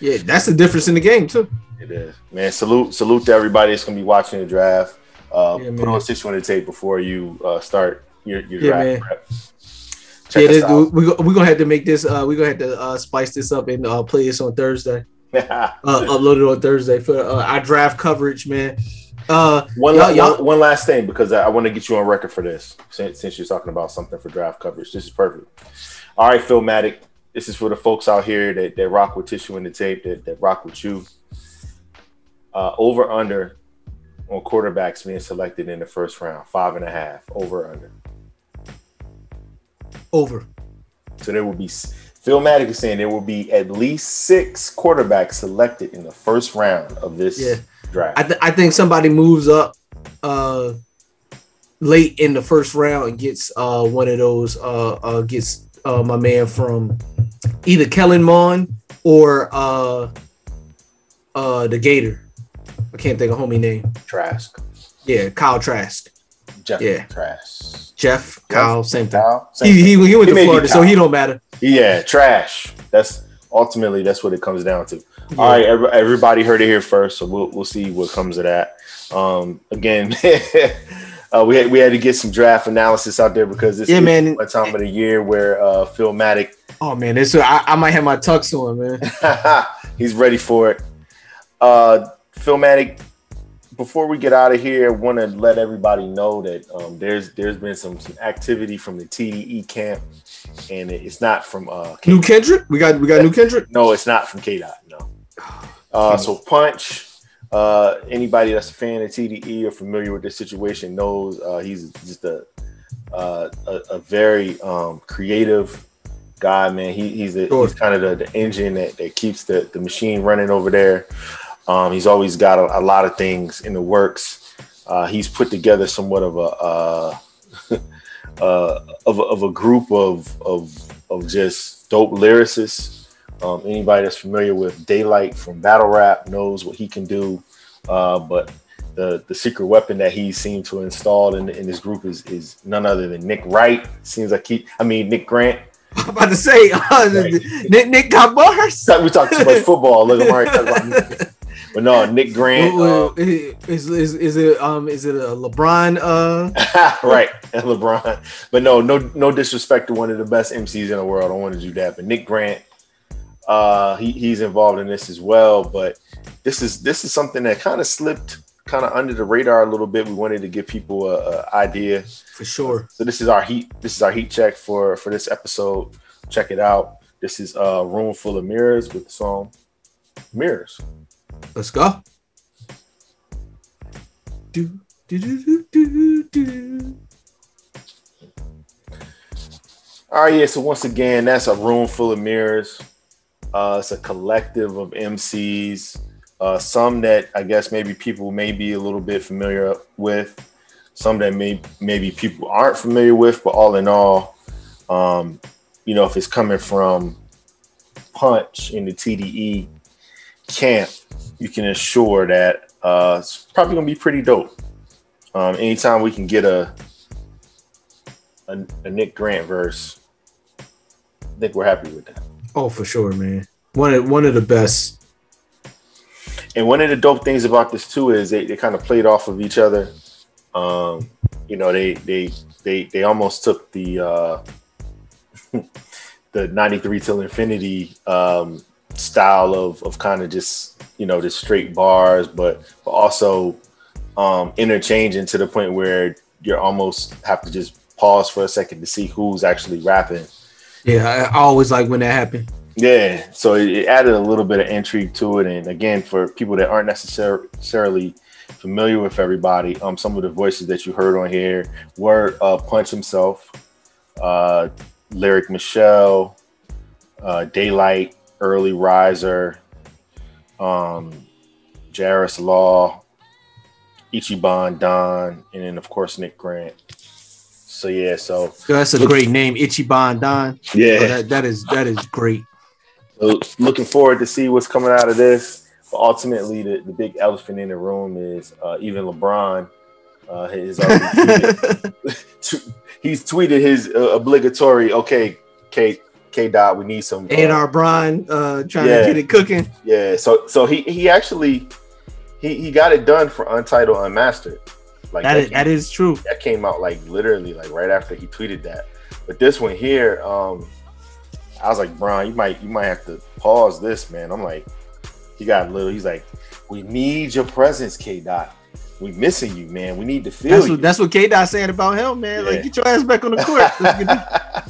Yeah, that's the difference in the game too. It is, man. Salute, salute to everybody that's gonna be watching the draft. Uh, Yeah, put on six one to tape before you uh, start your your Yeah, draft man. prep. Check yeah, this, out. we we gonna have to make this. Uh, we gonna have to uh, spice this up and uh, play this on Thursday. (laughs) uh, it on Thursday for uh, our draft coverage, man. Uh, One, y'all- y'all- one, one last thing because I, I want to get you on record for this since, since you're talking about something for draft coverage. This is perfect. All right, Philmatic. This is for the folks out here that, that rock with tissue in the tape, that, that rock with you. Uh, over under on quarterbacks being selected in the first round, five and a half. Over under. over. So there will be Philmatic is saying there will be at least six quarterbacks selected in the first round of this Yeah. draft. I, th- I think somebody moves up uh late in the first round and gets uh one of those uh uh gets uh my man from either Kellen Mond or uh uh the Gator. I can't think of homie name. Trask. Yeah, Kyle Trask. Jeff Yeah. Trask. Jeff, Kyle, same thing. Kyle? Same He, he, thing. he went He to Florida, so he don't matter. Yeah, trash. That's ultimately that's what it comes down to. All right, every, everybody heard it here first, so we'll we'll see what comes of that. Um, again, (laughs) uh, we had we had to get some draft analysis out there because this Yeah, is man. one time of the year where uh, Philmatic Oh man, this I, I might have my tux on, man. (laughs) he's ready for it. Uh, Philmatic, before we get out of here, want to let everybody know that um, there's there's been some some activity from the TDE camp, and it's not from uh, New Kendrick? We got we got new Kendrick? No, it's not from K Dot. No. (sighs) Uh, so Punch. Uh, anybody that's a fan of TDE or familiar with this situation knows uh, he's just a uh, a, a very um, creative guy, man. He, he's Sure. he's kind of the, the engine that, that keeps the, the machine running over there. Um, he's always got a, a lot of things in the works. Uh, he's put together somewhat of a uh, (laughs) uh, of, a, of a group of, of of just dope lyricists. Um, anybody that's familiar with Daylight from Battle Rap knows what he can do. Uh, but the the secret weapon that he seemed to install in in this group is is none other than Nick Wright. Seems like he, I mean Nick Grant. (laughs) I'm about to say uh, Nick, Nick got bars. We talk too much football. Look, I'm already talking about (laughs) Nick. But no, Nick Grant. Well, uh, well, is, is is it um is it a LeBron uh (laughs) right, and (laughs) LeBron. But no, no, no disrespect to one of the best MCs in the world. I don't want to do that. But Nick Grant, uh, he, he's involved in this as well. But this is this is something that kind of slipped kind of under the radar a little bit. We wanted to give people a, a idea. for sure. So this is our heat. This is our heat check for for this episode. Check it out. This is a room full of mirrors with the song "Mirrors." Let's go. Do, do, do, do, do, do. All right, yeah. So once again, that's a room full of mirrors. Uh, it's a collective of MCs. Uh, some that I guess maybe people may be a little bit familiar with. Some that may maybe people aren't familiar with. But all in all, um, you know, if it's coming from Punch in the TDE camp, you can assure that uh, it's probably gonna be pretty dope. Um, anytime we can get a a, a Nick Grant verse, I think we're happy with that. Oh, for sure, man. One of one of the best. And one of the dope things about this too is they, they kind of played off of each other. Um, you know, they they they they almost took the uh (laughs) the 93 till infinity um style of of kind of just you know just straight bars, but, but also um interchanging to the point where you're almost have to just pause for a second to see who's actually rapping. Yeah, I, always like when that happened. Yeah, so it, it added a little bit of intrigue to it, and again, for people that aren't necessarily familiar with everybody, um, some of the voices that you heard on here were uh, Punch himself, uh, Lyric Michelle, uh, Daylight, Early Riser, um, Jairus Law, Ichiban Don, and then of course Nick Grant. So yeah, so That's a great name, Ichiban Don. Yeah. That, that is that is great. So looking forward to see what's coming out of this. But ultimately, the, the big elephant in the room is uh, even LeBron. Uh, already tweeted, (laughs) (laughs) he's tweeted his uh, obligatory, okay, K K Dot, we need some. uh, A&R Brian uh, trying Yeah. to get it cooking. Yeah, so so he he actually he he got it done for Untitled Unmastered. Like That is came- that is true. that came out like literally like right after he tweeted that. But this one here, um, I was like, Brian, you might you might have to pause this, man. I'm like, he got a little. He's like, "We need your presence, K Dot. We missing you, man. We need to feel That's you." what that's what K Dot saying about him, man. Yeah. Like get your ass back on the court.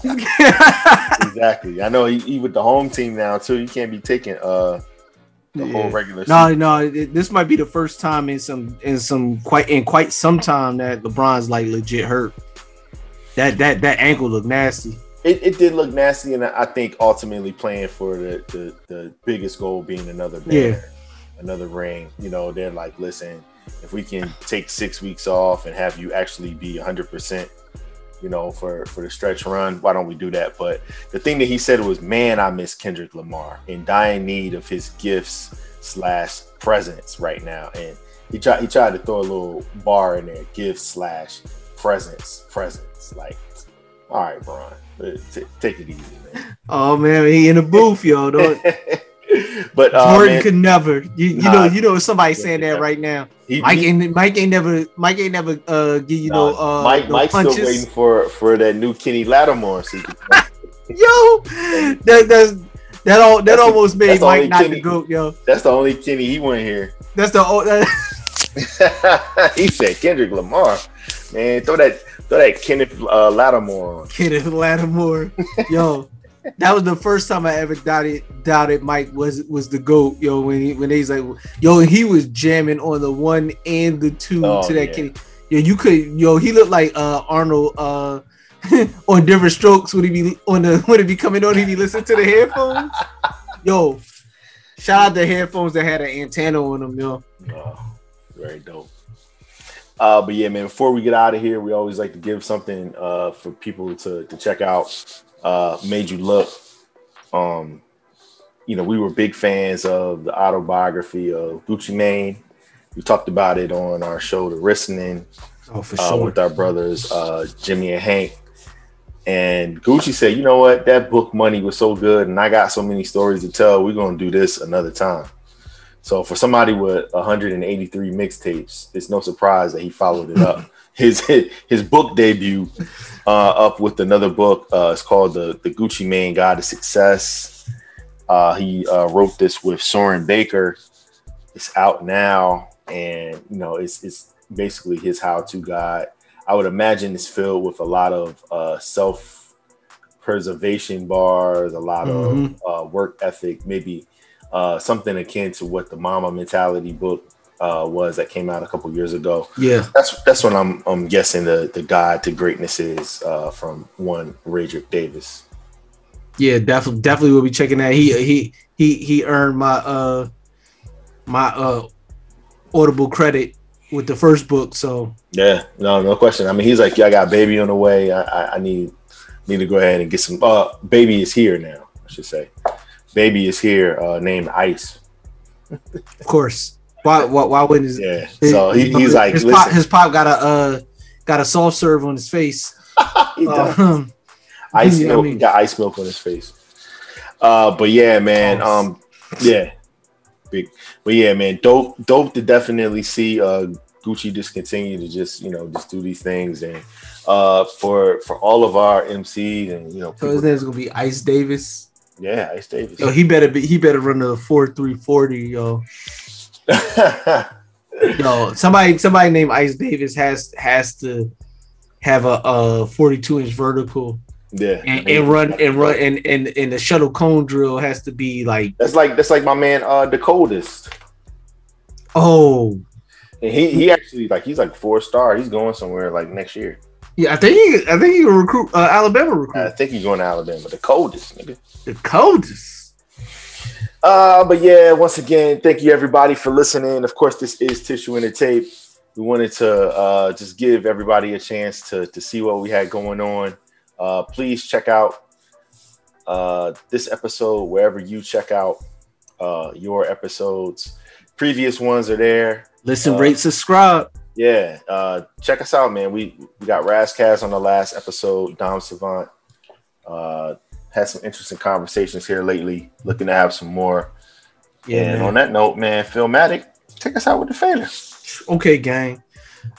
(laughs) exactly. I know he, he with the home team now too. You can't be taking uh the whole regular. No, season. no, it- this might be the first time in some in some quite in quite some time that LeBron's like legit hurt. That that that ankle looked nasty. It, it did look nasty, and I think ultimately playing for the the, the biggest goal being another Yeah. Another ring. You know, they're like, listen, if we can take six weeks off and have you actually be 100 percent you know, for for the stretch run. Why don't we do that? But the thing that he said was, "Man, I miss Kendrick Lamar in dying need of his gifts slash presence right now." And he tried he tried to throw a little bar in there, gifts slash presence, presence. Like, all right, Brian, uh, t- take it easy, man. Oh man, he in the booth, yo. Don't, (laughs) but uh, Jordan man, could never. You, you Nah. know, you know, somebody saying that right now. he- Mike he- ain't Mike ain't never Mike ain't never uh give you no Nah, uh Mike no Mike's punches. still waiting for for that new Kenny Lattimore. So can- (laughs) Yo, that that's that all that That's the- almost made Mike not the Kenny- goat, yo. that's the only Kenny he went here. That's the old. that, (laughs) (laughs) he said Kendrick Lamar. Man, throw that throw that Kenneth uh, Lattimore on. Kenneth Lattimore. Yo, that was the first time I ever doubted doubted Mike was was the goat. Yo, when he when he's like, yo, he was jamming on the one and the two Oh, to that yeah. Kenny. Yo, you could yo, he looked like uh Arnold uh (laughs) on different strokes when he be on the when it be coming on, He'd be listening to the headphones. (laughs) Yo, shout out the headphones that had an antenna on them, yo. Oh, very dope. Uh, but yeah, man, before we get out of here, we always like to give something uh, for people to, to check out. Uh, Made You Look. Um, you know, we were big fans of the autobiography of Gucci Mane. We talked about it on our show, The Listening, Oh, for uh, sure. with our brothers uh, Jimmy and Hank. And Gucci said, "You know what? That book money was so good, and I got so many stories to tell. We're gonna do this another time." So for somebody with 183 mixtapes, it's no surprise that he followed it up. His his book debut uh, up with another book. Uh, it's called the the Gucci Mane Guide to Success. Uh, he uh, wrote this with Soren Baker. It's out now, and you know it's it's basically his how-to guide. I would imagine it's filled with a lot of uh, self-preservation bars, a lot Mhm. of uh, work ethic, maybe uh, something akin to what the Mamba Mentality book uh, was that came out a couple years ago. Yeah. That's that's what I'm I'm guessing the the guide to greatness is uh, from one Radrick Davis. Yeah, definitely, definitely will be checking that. He he he he earned my uh my uh audible credit with the first book. So Yeah, no, no question. I mean, he's like, yeah, I got baby on the way. I, I, I need need to go ahead and get some. Uh, baby is here now. I should say, baby is here. Uh, named Ice. of course, why why, why wouldn't his, Yeah. So he, he's like, his pop his pop got a uh got a soft serve on his face. (laughs) he does. Um, ice yeah, I milk. mean- got ice milk on his face. Uh, but yeah, man. Um, yeah, big. But yeah, man. Dope, dope to definitely see uh Gucci just continue to just you know just do these things and uh for for all of our MCs and you know so his name's gonna be Ice Davis. yeah, Ice Davis. Yo, he better be he better run the four three forty. Yo, (laughs) yo, somebody somebody named Ice Davis has has to have a uh forty two inch vertical. yeah, and, and run and run and, and and the shuttle cone drill has to be like That's like that's like my man uh the coldest. oh And he he actually like he's like four star. He's going somewhere like next year. yeah I think he I think he recruit uh, Alabama recruit I think he's going to Alabama. The coldest, nigga. the coldest Uh, but yeah, once again, thank you everybody for listening. Of course, this is Tissue in the Tape. We wanted to uh, just give everybody a chance to, to see what we had going on. Uh, please check out uh, this episode wherever you check out uh, your episodes. Previous ones are there. listen Uh, rate subscribe Yeah, uh, check us out, man. We we got Ras Kass on the last episode. Dom Savant uh, had some interesting conversations here lately. Looking to have some more. yeah and man. on that note, man, Philmatic, take us out with the fader. okay gang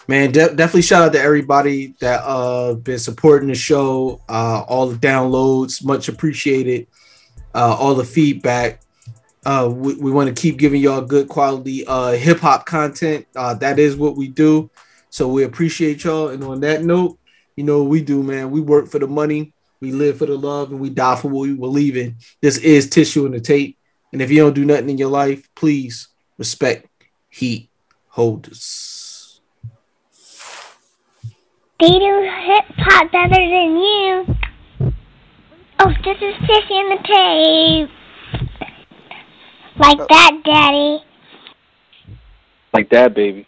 man de- definitely shout out to everybody that uh been supporting the show uh all the downloads much appreciated uh all the feedback Uh, we, we want to keep giving y'all good quality uh, hip hop content. Uh, that is what we do. So we appreciate y'all. And on that note, you know what we do, man. We work for the money, we live for the love, and we die for what we believe in. This is tissue in the tape. And if you don't do nothing in your life, please respect heat holders. They do hip hop better than you. Oh, this is Tissy in the tape. Like that, Daddy. Like that, baby.